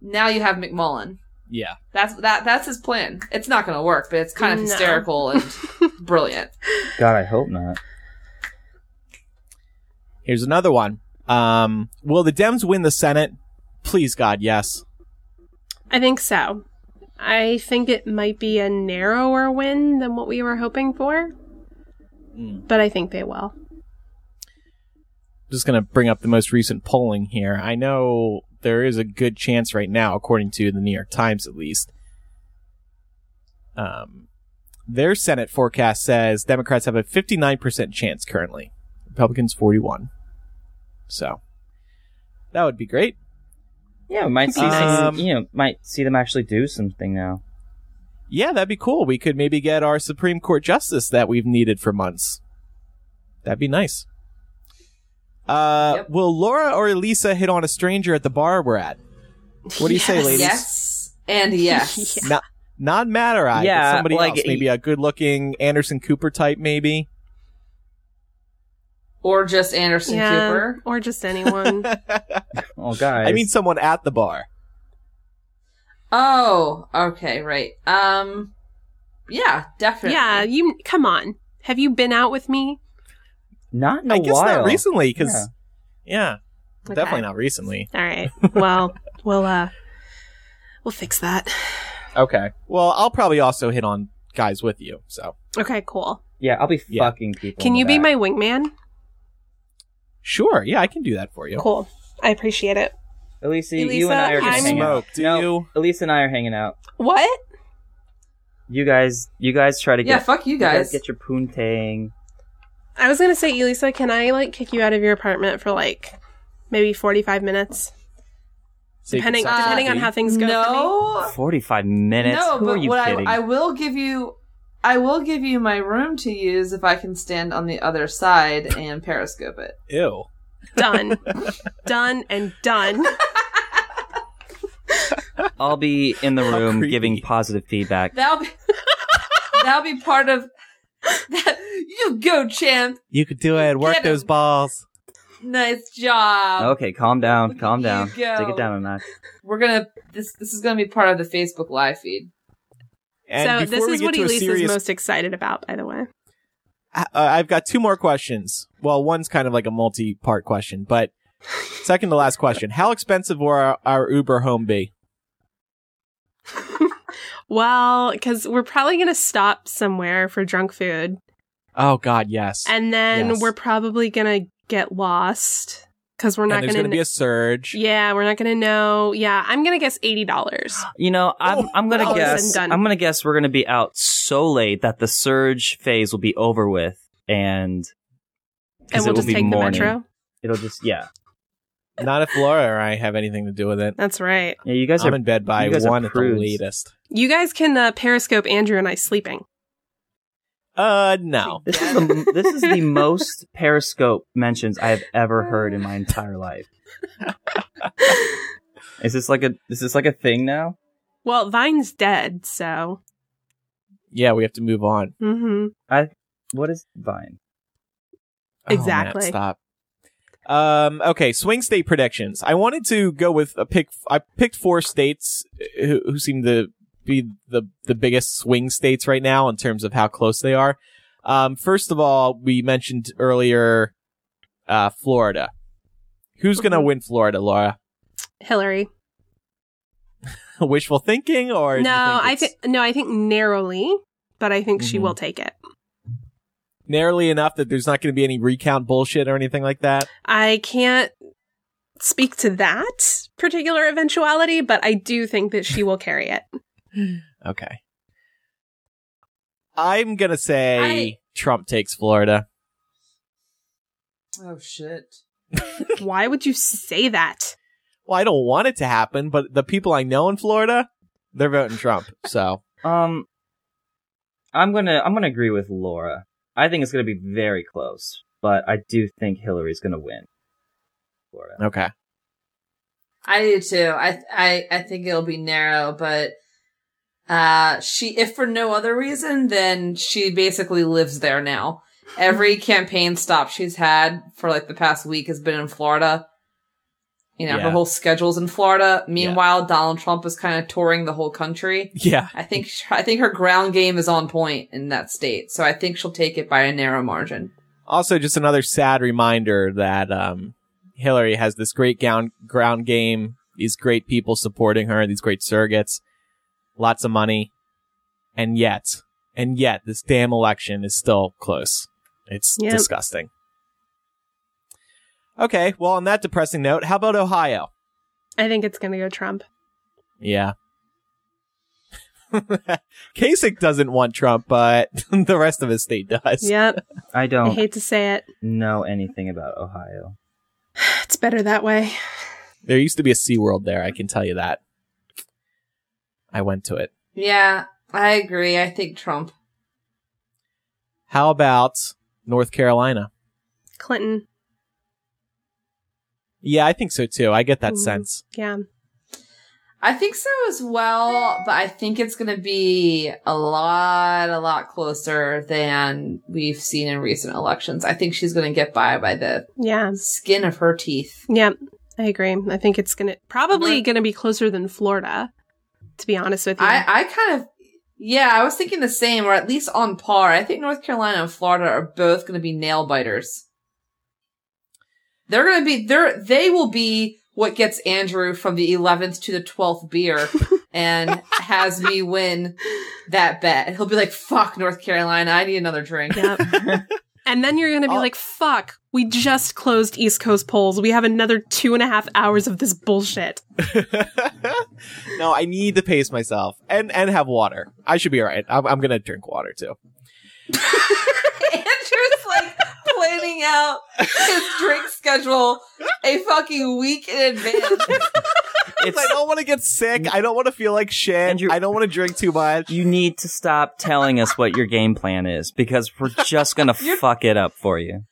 Now you have McMullen. Yeah. That's that. That's his plan. It's not going to work, but it's kind of No. hysterical and brilliant. God, I hope not. Here's another one. Um, will the Dems win the Senate? Please, God, yes. I think so. I think it might be a narrower win than what we were hoping for, Mm. but I think they will. Just going to bring up the most recent polling here. I know there is a good chance right now, according to the New York Times at least. Um, their Senate forecast says Democrats have a 59% chance currently, Republicans 41. So that would be great. Yeah, we might see Um, some. You know, might see them actually do something now. Yeah, that'd be cool. We could maybe get our Supreme Court justice that we've needed for months. That'd be nice. Uh, Yep. will Laura or Elisa hit on a stranger at the bar we're at? What do you say, Yes. ladies? Yes and yes. Yeah. Not, not Matterite, Yeah, but somebody like- else. Maybe a good-looking Anderson Cooper type, maybe. Or just Anderson yeah, Cooper. or just anyone. Oh, guys. I mean, someone at the bar. Oh, okay, right. Um, yeah, definitely. yeah, you come on. Have you been out with me? Not in a I guess while. not recently, because Yeah. yeah, Okay. definitely not recently. All right. Well, we'll uh we'll fix that. Okay. Well, I'll probably also hit on guys with you. So Okay, cool. Yeah, I'll be Yeah. fucking people. Can you be back. my wingman? sure, yeah, I can do that for you. Cool. I appreciate it. Elisa, you and I are just I'm- hanging out. Smoke, do No, you? Elisa and I are hanging out. What? You guys, you guys try to get. Yeah, get. fuck you guys. get your poontang. I was gonna say, Elisa, can I like kick you out of your apartment for like maybe forty five minutes, Secret depending Santa depending on how things go. for no, Forty-five minutes. no, Who but are you what kidding? I, I will give you, I will give you my room to use if I can stand on the other side and periscope it. Ew. Done, done, and done. I'll be in the room giving positive feedback. That'll be, that'll be part of. That, you go, champ. You could do it. Work Get those him. balls. Nice job. Okay, calm down, calm you down. go. Take it down a notch. We're gonna. This this is gonna be part of the Facebook live feed. And so this is what Elise a Elisa's serious, most excited about, by the way. uh, I've got two more questions. Well, one's kind of like a multi-part question, but second to last question: How expensive will our, our Uber home be? Well, because we're probably gonna stop somewhere for drunk food, Oh God, yes. and then Yes. we're probably gonna get lost because we're not gonna. going to be a surge. yeah, we're not gonna know. Yeah, I'm gonna guess eighty dollars. You know, I'm oh, I'm gonna all is said guess. I'm gonna guess we're gonna be out so late that the surge phase will be over with, and And we'll will just be take morning. the metro. It'll just yeah Not if Laura or I have anything to do with it. That's right. yeah. You guys I'm are in bed by you guys are one at the prudes. latest. You guys can uh, Periscope Andrew and I sleeping. Uh, no. This is the this is the most Periscope mentions I have ever heard in my entire life. is this like a is this like a thing now? Well, Vine's dead, so. Yeah, we have to move on. hmm I what is Vine? Oh, Matt, Exactly. stop. Um. Okay. Swing state predictions. I wanted to go with a pick. I picked four states who, who seem to be the the biggest swing states right now in terms of how close they are. Um. First of all, we mentioned earlier, uh, Florida. Who's gonna Mhm. win Florida, Laura? Hillary. Wishful thinking, or No, I think no, I think narrowly, but I think she Mhm. will take it. Narrowly enough that there's not going to be any recount bullshit or anything like that. I can't speak to that particular eventuality, but I do think that she will carry it. Okay. I'm gonna say I- Trump takes Florida. Oh shit. Why would you say that? Well, I don't want it to happen, but the people I know in Florida, they're voting Trump. So Um, I'm gonna I'm gonna agree with Laura. I think it's gonna be very close, but I do think Hillary's gonna win. Florida. okay. I do too. I I I think it'll be narrow, but uh she if for no other reason, then she basically lives there now. Every campaign stop she's had for like the past week has been in Florida. You know, Yeah. her whole schedule's in Florida. Meanwhile, Donald Trump is kind of touring the whole country. Yeah. I think I think her ground game is on point in that state. So I think she'll take it by a narrow margin. Also, just another sad reminder that um, Hillary has this great ground ground game. These great people supporting her. These great surrogates. Lots of money, and yet, and yet, this damn election is still close. It's Yep. disgusting. Okay, well, on that depressing note, how about Ohio? I think it's going to go Trump. Yeah. Kasich doesn't want Trump, but the rest of his state does. Yep. I I don't I hate to say it. know anything about Ohio. It's better that way. There used to be a SeaWorld there, I can tell you that. I went to it. Yeah, I agree. I think Trump. How about North Carolina? Clinton. Yeah, I think so too. I get that Mhm. sense. Yeah. I think so as well, but I think it's going to be a lot, a lot closer than we've seen in recent elections. I think she's going to get by by the Yeah. skin of her teeth. Yeah. I agree. I think it's going to probably going to be closer than Florida, to be honest with you. I, I kind of, yeah, I was thinking the same, or at least on par. I think North Carolina and Florida are both going to be nail biters. They're going to be, they're, they will be what gets Andrew from the 11th to the 12th beer and has me win that bet. He'll be like, fuck North Carolina. I need another drink. Yep. And then you're going to be I'll- like, fuck, we just closed East Coast polls. We have another two and a half hours of this bullshit. no, I need to pace myself and and have water. I should be all right. I'm, I'm gonna drink water too. Andrew's like planning out his drink schedule a fucking week in advance. It's I don't want to get sick. I don't want to feel like shit. Andrew- I don't want to drink too much. you need to stop telling us what your game plan is because we're just gonna fuck it up for you.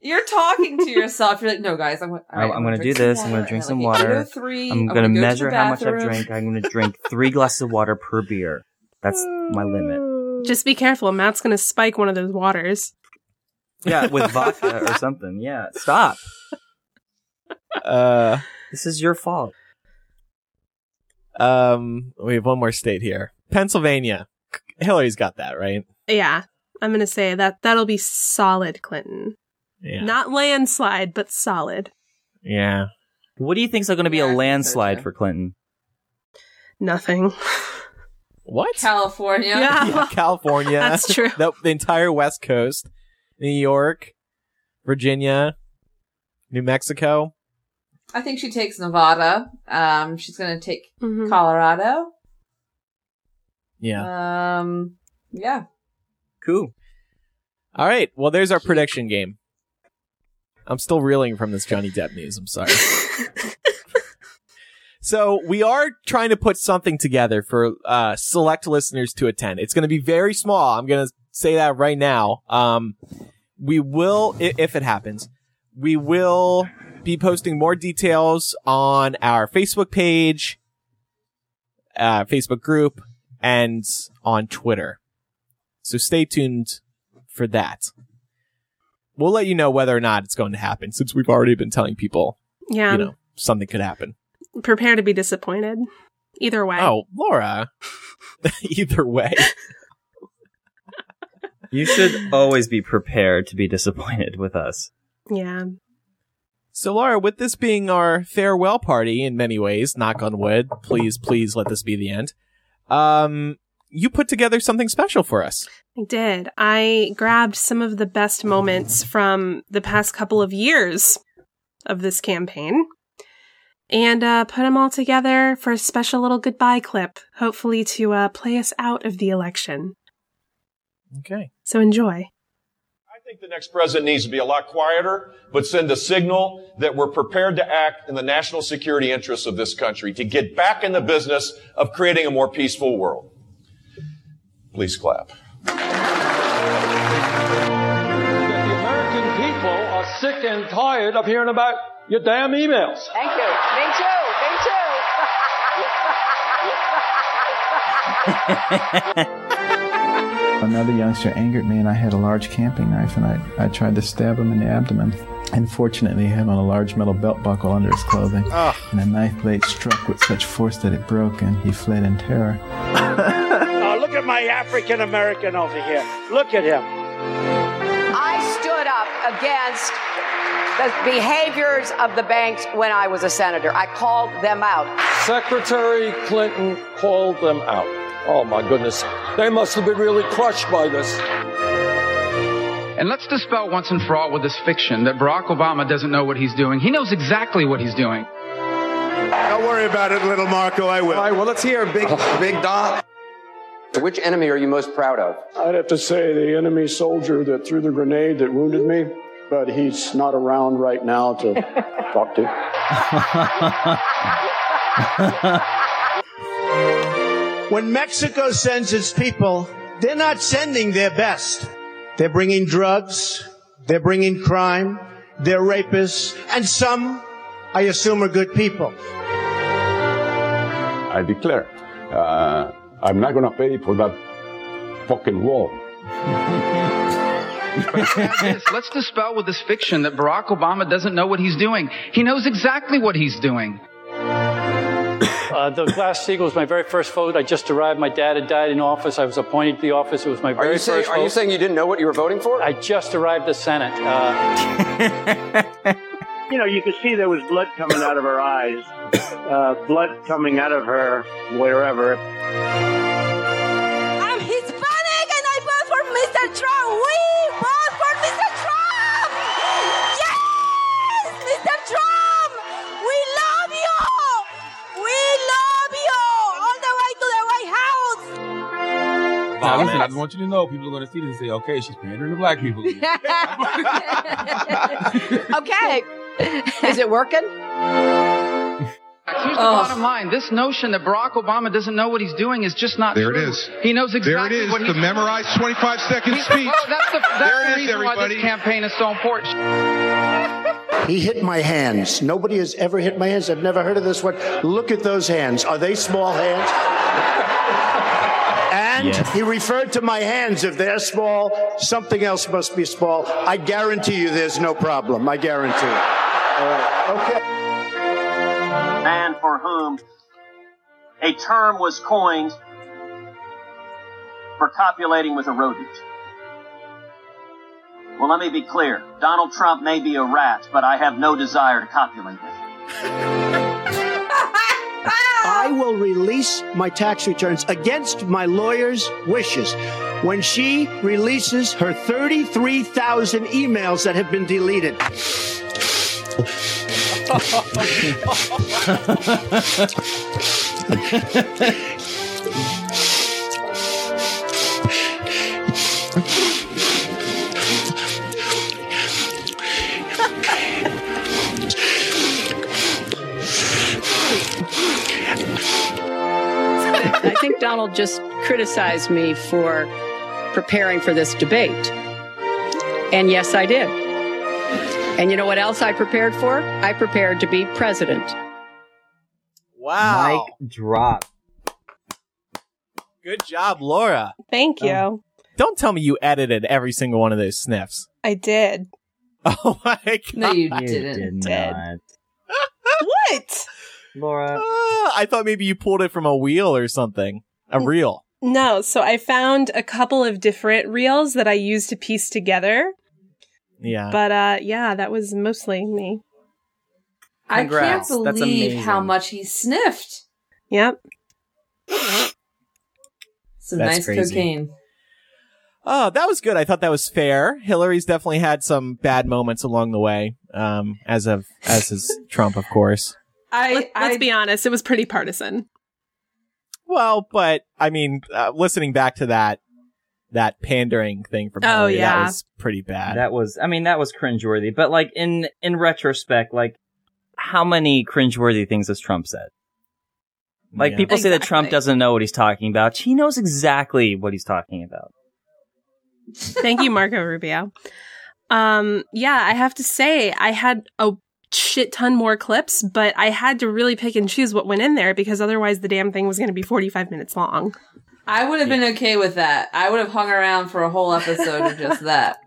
You're talking to yourself. You're like, no, guys, I'm, all right, I'm gonna drink do some this, I'm gonna water. drink And some like, water. 8:03, I'm go gonna to the measure how much I've drank. I'm gonna drink three glasses of water per beer. That's my limit. Just be careful. Matt's going to spike one of those waters. Yeah, with vodka or something. Yeah, stop. Uh, This is your fault. um, we have one more state here, Pennsylvania. Hillary's got that right. Yeah. I'm going to say that that'll be solid, Clinton. Yeah. Not landslide, but solid. yeah. What do you think's going to be Yeah, I a think so, landslide for Clinton? Nothing. What? California. Yeah. Yeah, California. That's true. the, the entire West Coast, New York, Virginia, New Mexico. I think she takes Nevada. Um, she's gonna take Mhm. Colorado. Yeah. Um, yeah. Cool. All right. Well, there's our prediction game. I'm still reeling from this Johnny Depp news. I'm sorry. so we are trying to put something together for uh, select listeners to attend. It's going to be very small. I'm going to say that right now. Um, we will, if it happens, we will be posting more details on our Facebook page, uh, Facebook group, and on Twitter. So stay tuned for that. We'll let you know whether or not it's going to happen since we've already been telling people, Yeah. you know, something could happen. Prepare to be disappointed. Either way. Oh, Laura. Either way. You should always be prepared to be disappointed with us. Yeah. So, Laura, with this being our farewell party in many ways, knock on wood, please, please let this be the end. Um, you put together something special for us. I did. I grabbed some of the best moments from the past couple of years of this campaign and uh, put them all together for a special little goodbye clip, hopefully to uh, play us out of the election. Okay. So enjoy. I think the next president needs to be a lot quieter, but send a signal that we're prepared to act in the national security interests of this country to get back in the business of creating a more peaceful world. Please clap. that the American people are sick and tired of hearing about your damn emails. Thank you. Me too. Me Another youngster angered me, and I had a large camping knife, and I, I tried to stab him in the abdomen. And fortunately, he had on a large metal belt buckle under his clothing, ah. and the knife blade struck with such force that it broke, and he fled in terror. Oh, look at my African American over here. Look at him. I stood up against the behaviors of the banks when I was a senator. I called them out. Secretary Clinton called them out. Oh my goodness. They must have been really crushed by this. And let's dispel once and for all with this fiction that Barack Obama doesn't know what he's doing. He knows exactly what he's doing. Don't worry about it, little Marco. I will. All right, well, let's hear a Big oh. Big Don. Which enemy are you most proud of? I'd have to say the enemy soldier that threw the grenade that wounded me, but he's not around right now to talk to. When Mexico sends its people, they're not sending their best. They're bringing drugs. They're bringing crime. They're rapists. And some, I assume, are good people. I declare, uh, I'm not going to pay for that fucking wall. But add this, let's dispel with this fiction that Barack Obama doesn't know what he's doing. He knows exactly what he's doing. Uh, the Glass-Steagall was my very first vote. I just arrived. My dad had died in office. I was appointed to the office. It was my Are very you saying first Are vote. you saying you didn't know what you were voting for? I just arrived the Senate. Uh, You know, you could see there was blood coming out of her eyes, uh, blood coming out of her wherever. Listen, I comments. just want you to know people are going to see this and say, okay, she's pandering to black people. okay. Is it working? Here's the bottom line. This notion that Barack Obama doesn't know what he's doing is just not There it true. is. He knows exactly what it is. There it is, what the he's memorized 25 second speech. Oh, that's the, that's There the it is, reason why everybody. this campaign is so important. He hit my hands. Nobody has ever hit my hands. I've never heard of this one. Look at those hands. Are they small hands? And Yes. he referred to my hands. If they're small, something else must be small. I guarantee you there's no problem. I guarantee. All right. Okay. man for whom a term was coined for copulating with a rodent. Well, let me be clear. Donald Trump may be a rat, but I have no desire to copulate with him. I will release my tax returns against my lawyer's wishes when she releases her 33,000 emails that have been deleted. think Donald just criticized me for preparing for this debate. And yes, I did. And you know what else I prepared for? I prepared to be president. Wow. Mic drop. Good job, Laura. Thank oh. you. Don't tell me you edited every single one of those sniffs. I did. Oh my god. No, you You didn't. did Dead. not. What? Laura. Ah, I thought maybe you pulled it from a wheel or something. A reel. No, so I found a couple of different reels that I used to piece together. Yeah. But uh yeah, that was mostly me. I can't believe how much he sniffed. Yep. Some That's nice crazy. cocaine. Oh, that was good. I thought that was fair. Hillary's definitely had some bad moments along the way. Um, as of as has Trump, of course. I, Let, I us be honest, it was pretty partisan. Well, but I mean, uh, listening back to that that pandering thing from Oh, Hillary, yeah. that was pretty bad. That was, I mean, that was cringeworthy. But like in in retrospect, like how many cringeworthy things has Trump said? Like Yeah. people say that Trump doesn't know what he's talking about. He knows exactly what he's talking about. Thank you, Marco Rubio. Um, yeah, I have to say, I had a shit ton more clips, but I had to really pick and choose what went in there because otherwise the damn thing was going to be 45 minutes long. I would have been okay with that. I would have hung around for a whole episode of just that.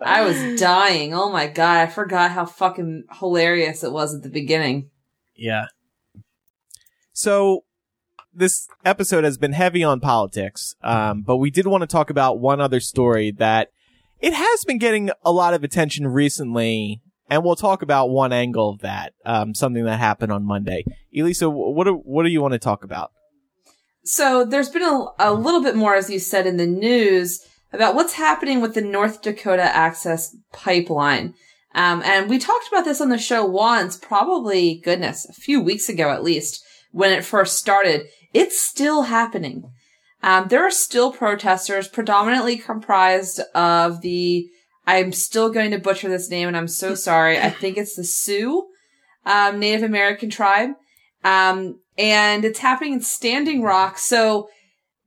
I was dying. Oh my god, I forgot how fucking hilarious it was at the beginning. Yeah. So this episode has been heavy on politics, um, but we did want to talk about one other story that it has been getting a lot of attention recently, and we'll talk about one angle of that, um, something that happened on Monday. Elisa, what do, what do you want to talk about? So there's been a, a little bit more, as you said, in the news about what's happening with the North Dakota Access Pipeline. Um, and we talked about this on the show once, probably, goodness, a few weeks ago at least, when it first started. It's still happening. Um, there are still protesters, predominantly comprised of the, I'm still going to butcher this name and I'm so sorry. I think it's the Sioux, um, Native American tribe. Um, and it's happening in Standing Rock. So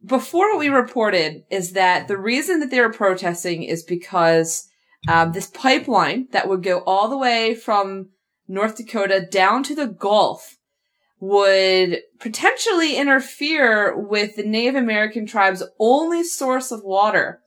before what we reported is that the reason that they were protesting is because um, this pipeline that would go all the way from North Dakota down to the Gulf would potentially interfere with the Native American tribe's only source of water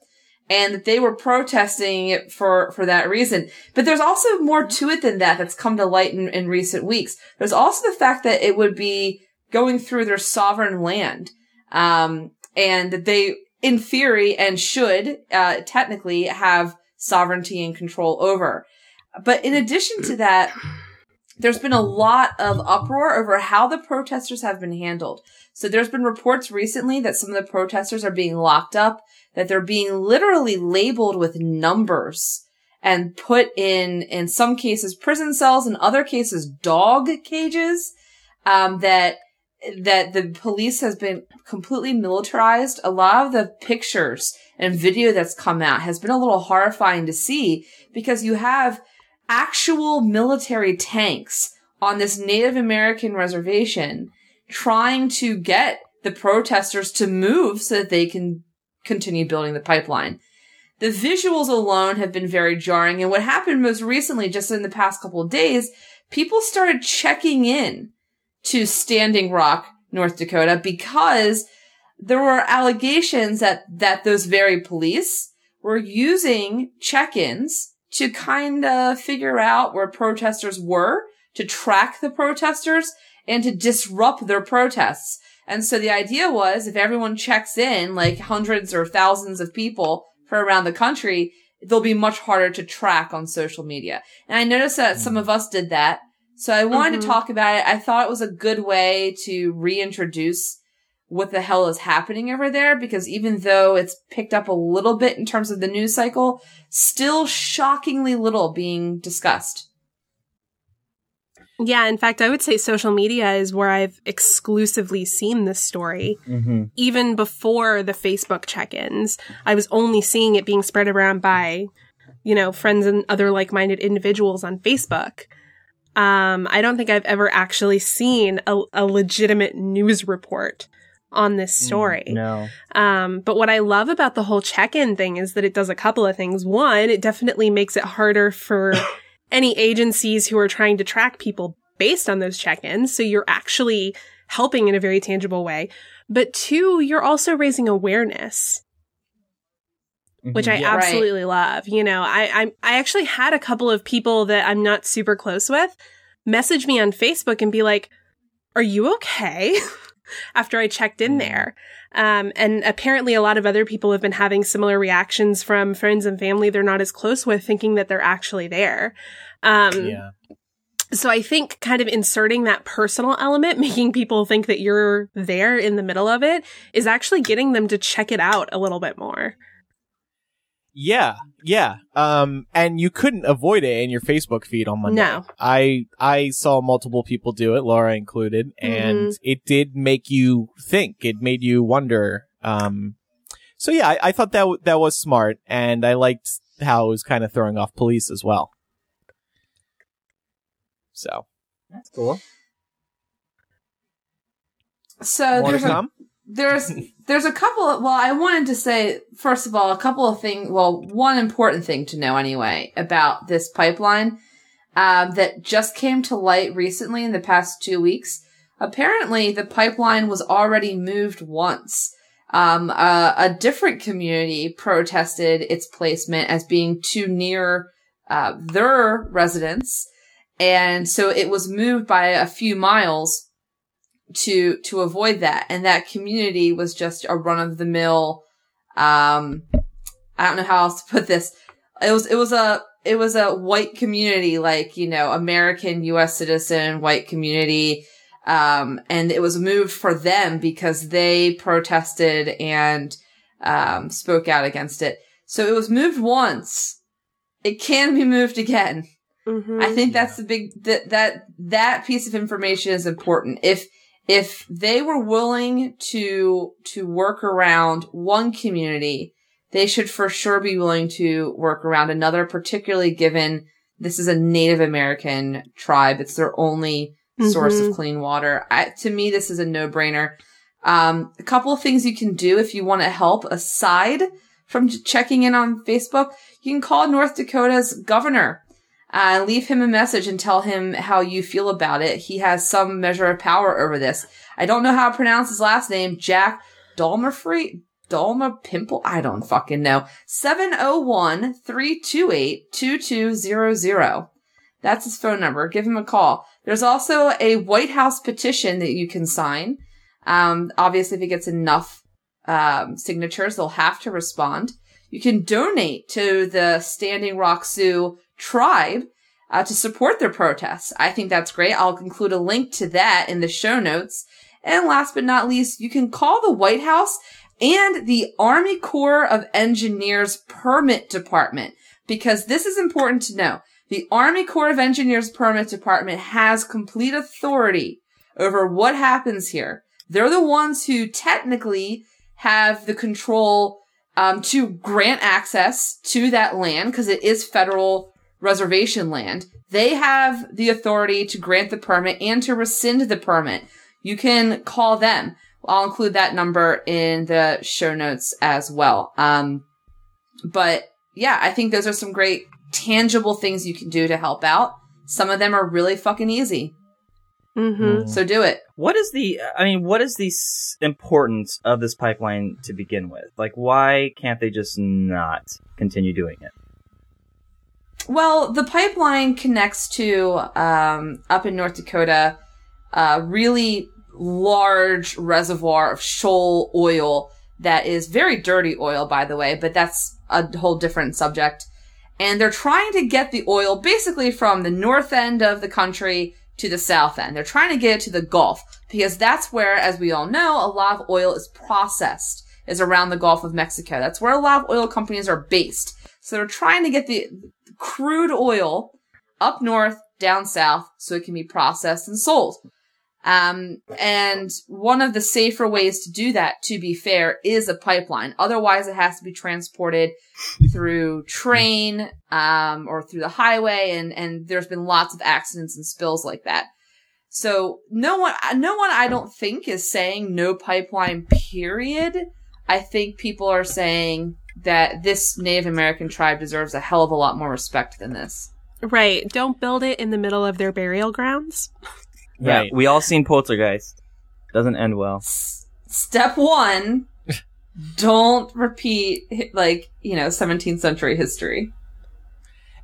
and that they were protesting it for, for that reason. But there's also more to it than that that's come to light in, in recent weeks. There's also the fact that it would be going through their sovereign land. Um, and that they, in theory, and should, uh, technically have sovereignty and control over. But in addition to that, there's been a lot of uproar over how the protesters have been handled. So there's been reports recently that some of the protesters are being locked up, that they're being literally labeled with numbers and put in, in some cases, prison cells, in other cases, dog cages, um, that that the police has been completely militarized. A lot of the pictures and video that's come out has been a little horrifying to see because you have actual military tanks on this Native American reservation trying to get the protesters to move so that they can continue building the pipeline. The visuals alone have been very jarring. And what happened most recently, just in the past couple of days, people started checking in to Standing Rock, North Dakota, because there were allegations that, that those very police were using check-ins to kind of figure out where protesters were, to track the protesters, and to disrupt their protests. And so the idea was if everyone checks in, like hundreds or thousands of people for around the country, they'll be much harder to track on social media. And I noticed that some of us did that. So I wanted Mhm. to talk about it. I thought it was a good way to reintroduce what the hell is happening over there because even though it's picked up a little bit in terms of the news cycle, still shockingly little being discussed. Yeah, in fact, I would say social media is where I've exclusively seen this story. Mm-hmm. Even before the Facebook check ins, I was only seeing it being spread around by, you know, friends and other like minded individuals on Facebook. Um, I don't think I've ever actually seen a, a legitimate news report on this story. No. Um, but what I love about the whole check-in thing is that it does a couple of things. One, it definitely makes it harder for any agencies who are trying to track people based on those check-ins. So you're actually helping in a very tangible way. But two, you're also raising awareness. Which I Mhm. Yeah. Right. absolutely love. You know, I, I I actually had a couple of people that I'm not super close with message me on Facebook and be like, "Are you okay?" After I checked in there, um, and apparently a lot of other people have been having similar reactions from friends and family they're not as close with, thinking that they're actually there. Um, Yeah. so I think kind of inserting that personal element, making people think that you're there in the middle of it, is actually getting them to check it out a little bit more. Yeah, yeah. Um, and you couldn't avoid it in your Facebook feed on Monday. No. I I saw multiple people do it, Laura included, and Mhm. it did make you think. It made you wonder. Um, so yeah, I, I thought that w- that was smart, and I liked how it was kind of throwing off police as well. So That's cool. So More there's a, come? There's there's a couple of, well I wanted to say first of all a couple of things well one important thing to know anyway about this pipeline um, that just came to light recently in the past two weeks. Apparently the pipeline was already moved once. Um, a, a different community protested its placement as being too near uh, their residence. And so it was moved by a few miles to to avoid that. And that community was just a run of the mill um i don't know how else to put this. It was it was a it was a white community like you know american us citizen white community. Um and it was moved for them because they protested and um spoke out against it. So it was moved once. It can be moved again. Mm-hmm. I think that's the big that that that piece of information is important. If if they were willing to to work around one community, they should for sure be willing to work around another, particularly given this is a Native American tribe. It's their only source Mhm. of clean water. I, to me, this is a no brainer. Um, a couple of things you can do if you want to help aside from checking in on Facebook. You can call North Dakota's governor uh, leave him a message and tell him how you feel about it. He has some measure of power over this. I don't know how to pronounce his last name. Jack Dalmerfree? Dalma Pimple? I don't fucking know. 701-328-2200. That's his phone number. Give him a call. There's also a White House petition that you can sign. Um, obviously, if he gets enough um, signatures, they'll have to respond. You can donate to the Standing Rock Sioux tribe uh, to support their protests. I think that's great. I'll include a link to that in the show notes. And last but not least, you can call the White House and the Army Corps of Engineers Permit Department because this is important to know. The Army Corps of Engineers Permit Department has complete authority over what happens here. They're the ones who technically have the control um, to grant access to that land because it is federal reservation land. They have the authority to grant the permit and to rescind the permit. You can call them. I'll include that number in the show notes as well. Um, but yeah, I think those are some great tangible things you can do to help out. Some of them are really fucking easy. Mm-hmm. So do it. What is the? I mean, what is the s- importance of this pipeline to begin with? Like, why can't they just not continue doing it? Well, the pipeline connects to um, up in North Dakota a really large reservoir of shale oil that is very dirty oil, by the way, but that's a whole different subject. And they're trying to get the oil basically from the north end of the country to the south end. They're trying to get it to the Gulf because that's where, as we all know, a lot of oil is processed, is around the Gulf of Mexico. That's where a lot of oil companies are based. So they're trying to get the crude oil up north, down south, so it can be processed and sold. Um, and one of the safer ways to do that, to be fair, is a pipeline. Otherwise, it has to be transported through train, um, or through the highway. And, and there's been lots of accidents and spills like that. So no one, no one I don't think is saying no pipeline period. I think people are saying that this Native American tribe deserves a hell of a lot more respect than this. Right. Don't build it in the middle of their burial grounds. Yeah, we all seen Poltergeist. Doesn't end well. Step one, don't repeat like, you know, 17th century history.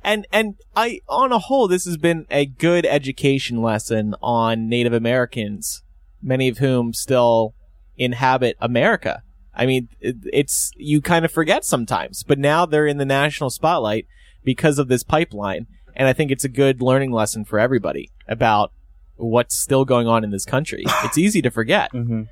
And and I on a whole this has been a good education lesson on Native Americans, many of whom still inhabit America. I mean, it, it's you kind of forget sometimes, but now they're in the national spotlight because of this pipeline, and I think it's a good learning lesson for everybody about what's still going on in this country. It's easy to forget. Mm-hmm.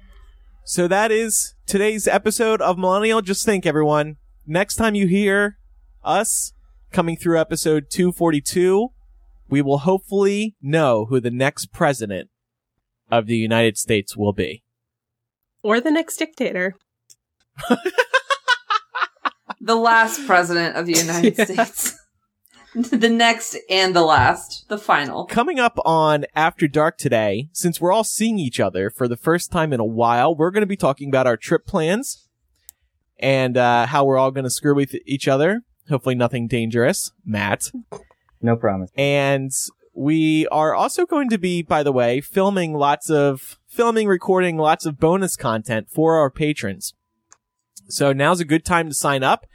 So that is today's episode of Millennial. Just think, everyone, next time you hear us coming through episode 242, we will hopefully know who the next president of the United States will be. Or the next dictator. The last president of the United States. the next and the last. The final. Coming up on After Dark today, since we're all seeing each other for the first time in a while, we're going to be talking about our trip plans and uh, how we're all going to screw with each other. Hopefully, nothing dangerous. Matt. No promise. And we are also going to be, by the way, filming lots of filming, recording lots of bonus content for our patrons. So now's a good time to sign up.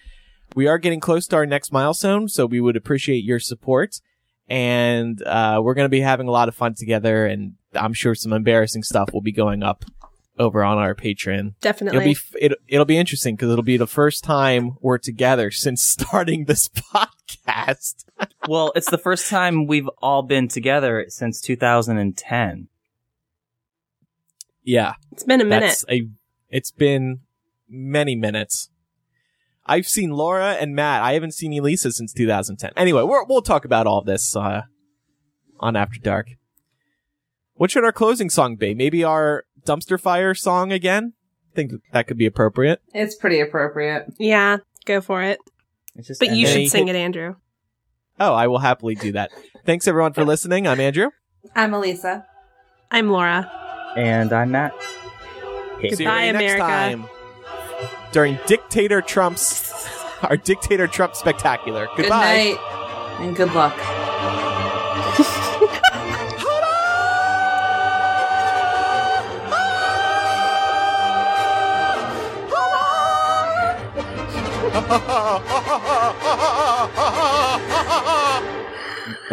We are getting close to our next milestone, so we would appreciate your support. And uh, we're going to be having a lot of fun together, and I'm sure some embarrassing stuff will be going up over on our Patreon. Definitely. It'll be f- it, it'll be interesting because it'll be the first time we're together since starting this podcast. well, it's the first time we've all been together since 2010. Yeah, It's been a minute. That's a. It's been many minutes. I've seen Laura and Matt. I haven't seen Elisa since 2010. Anyway, we're, we'll talk about all this uh, on After Dark. What should our closing song be? Maybe our dumpster fire song again. I think that could be appropriate. It's pretty appropriate. Yeah, go for it. It's just But you should sing it, Andrew. Oh, I will happily do that. Thanks everyone for listening. I'm Andrew. I'm Elisa. I'm Laura. And I'm Matt. See you Goodbye, next America. Time during Dictator Trump's our Dictator Trump spectacular. Good night and good luck.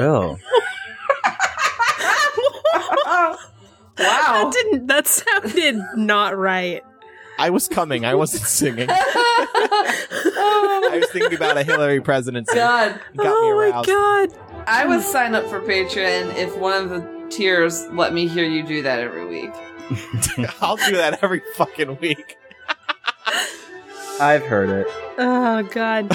Oh. wow. That didn't that sounded not right. I was coming. I wasn't singing. Oh. I was thinking about a Hillary presidency. God. It got me oh aroused. God. I would sign up for Patreon if one of the tiers let me hear you do that every week. I'll do that every fucking week. I've heard it. Oh god.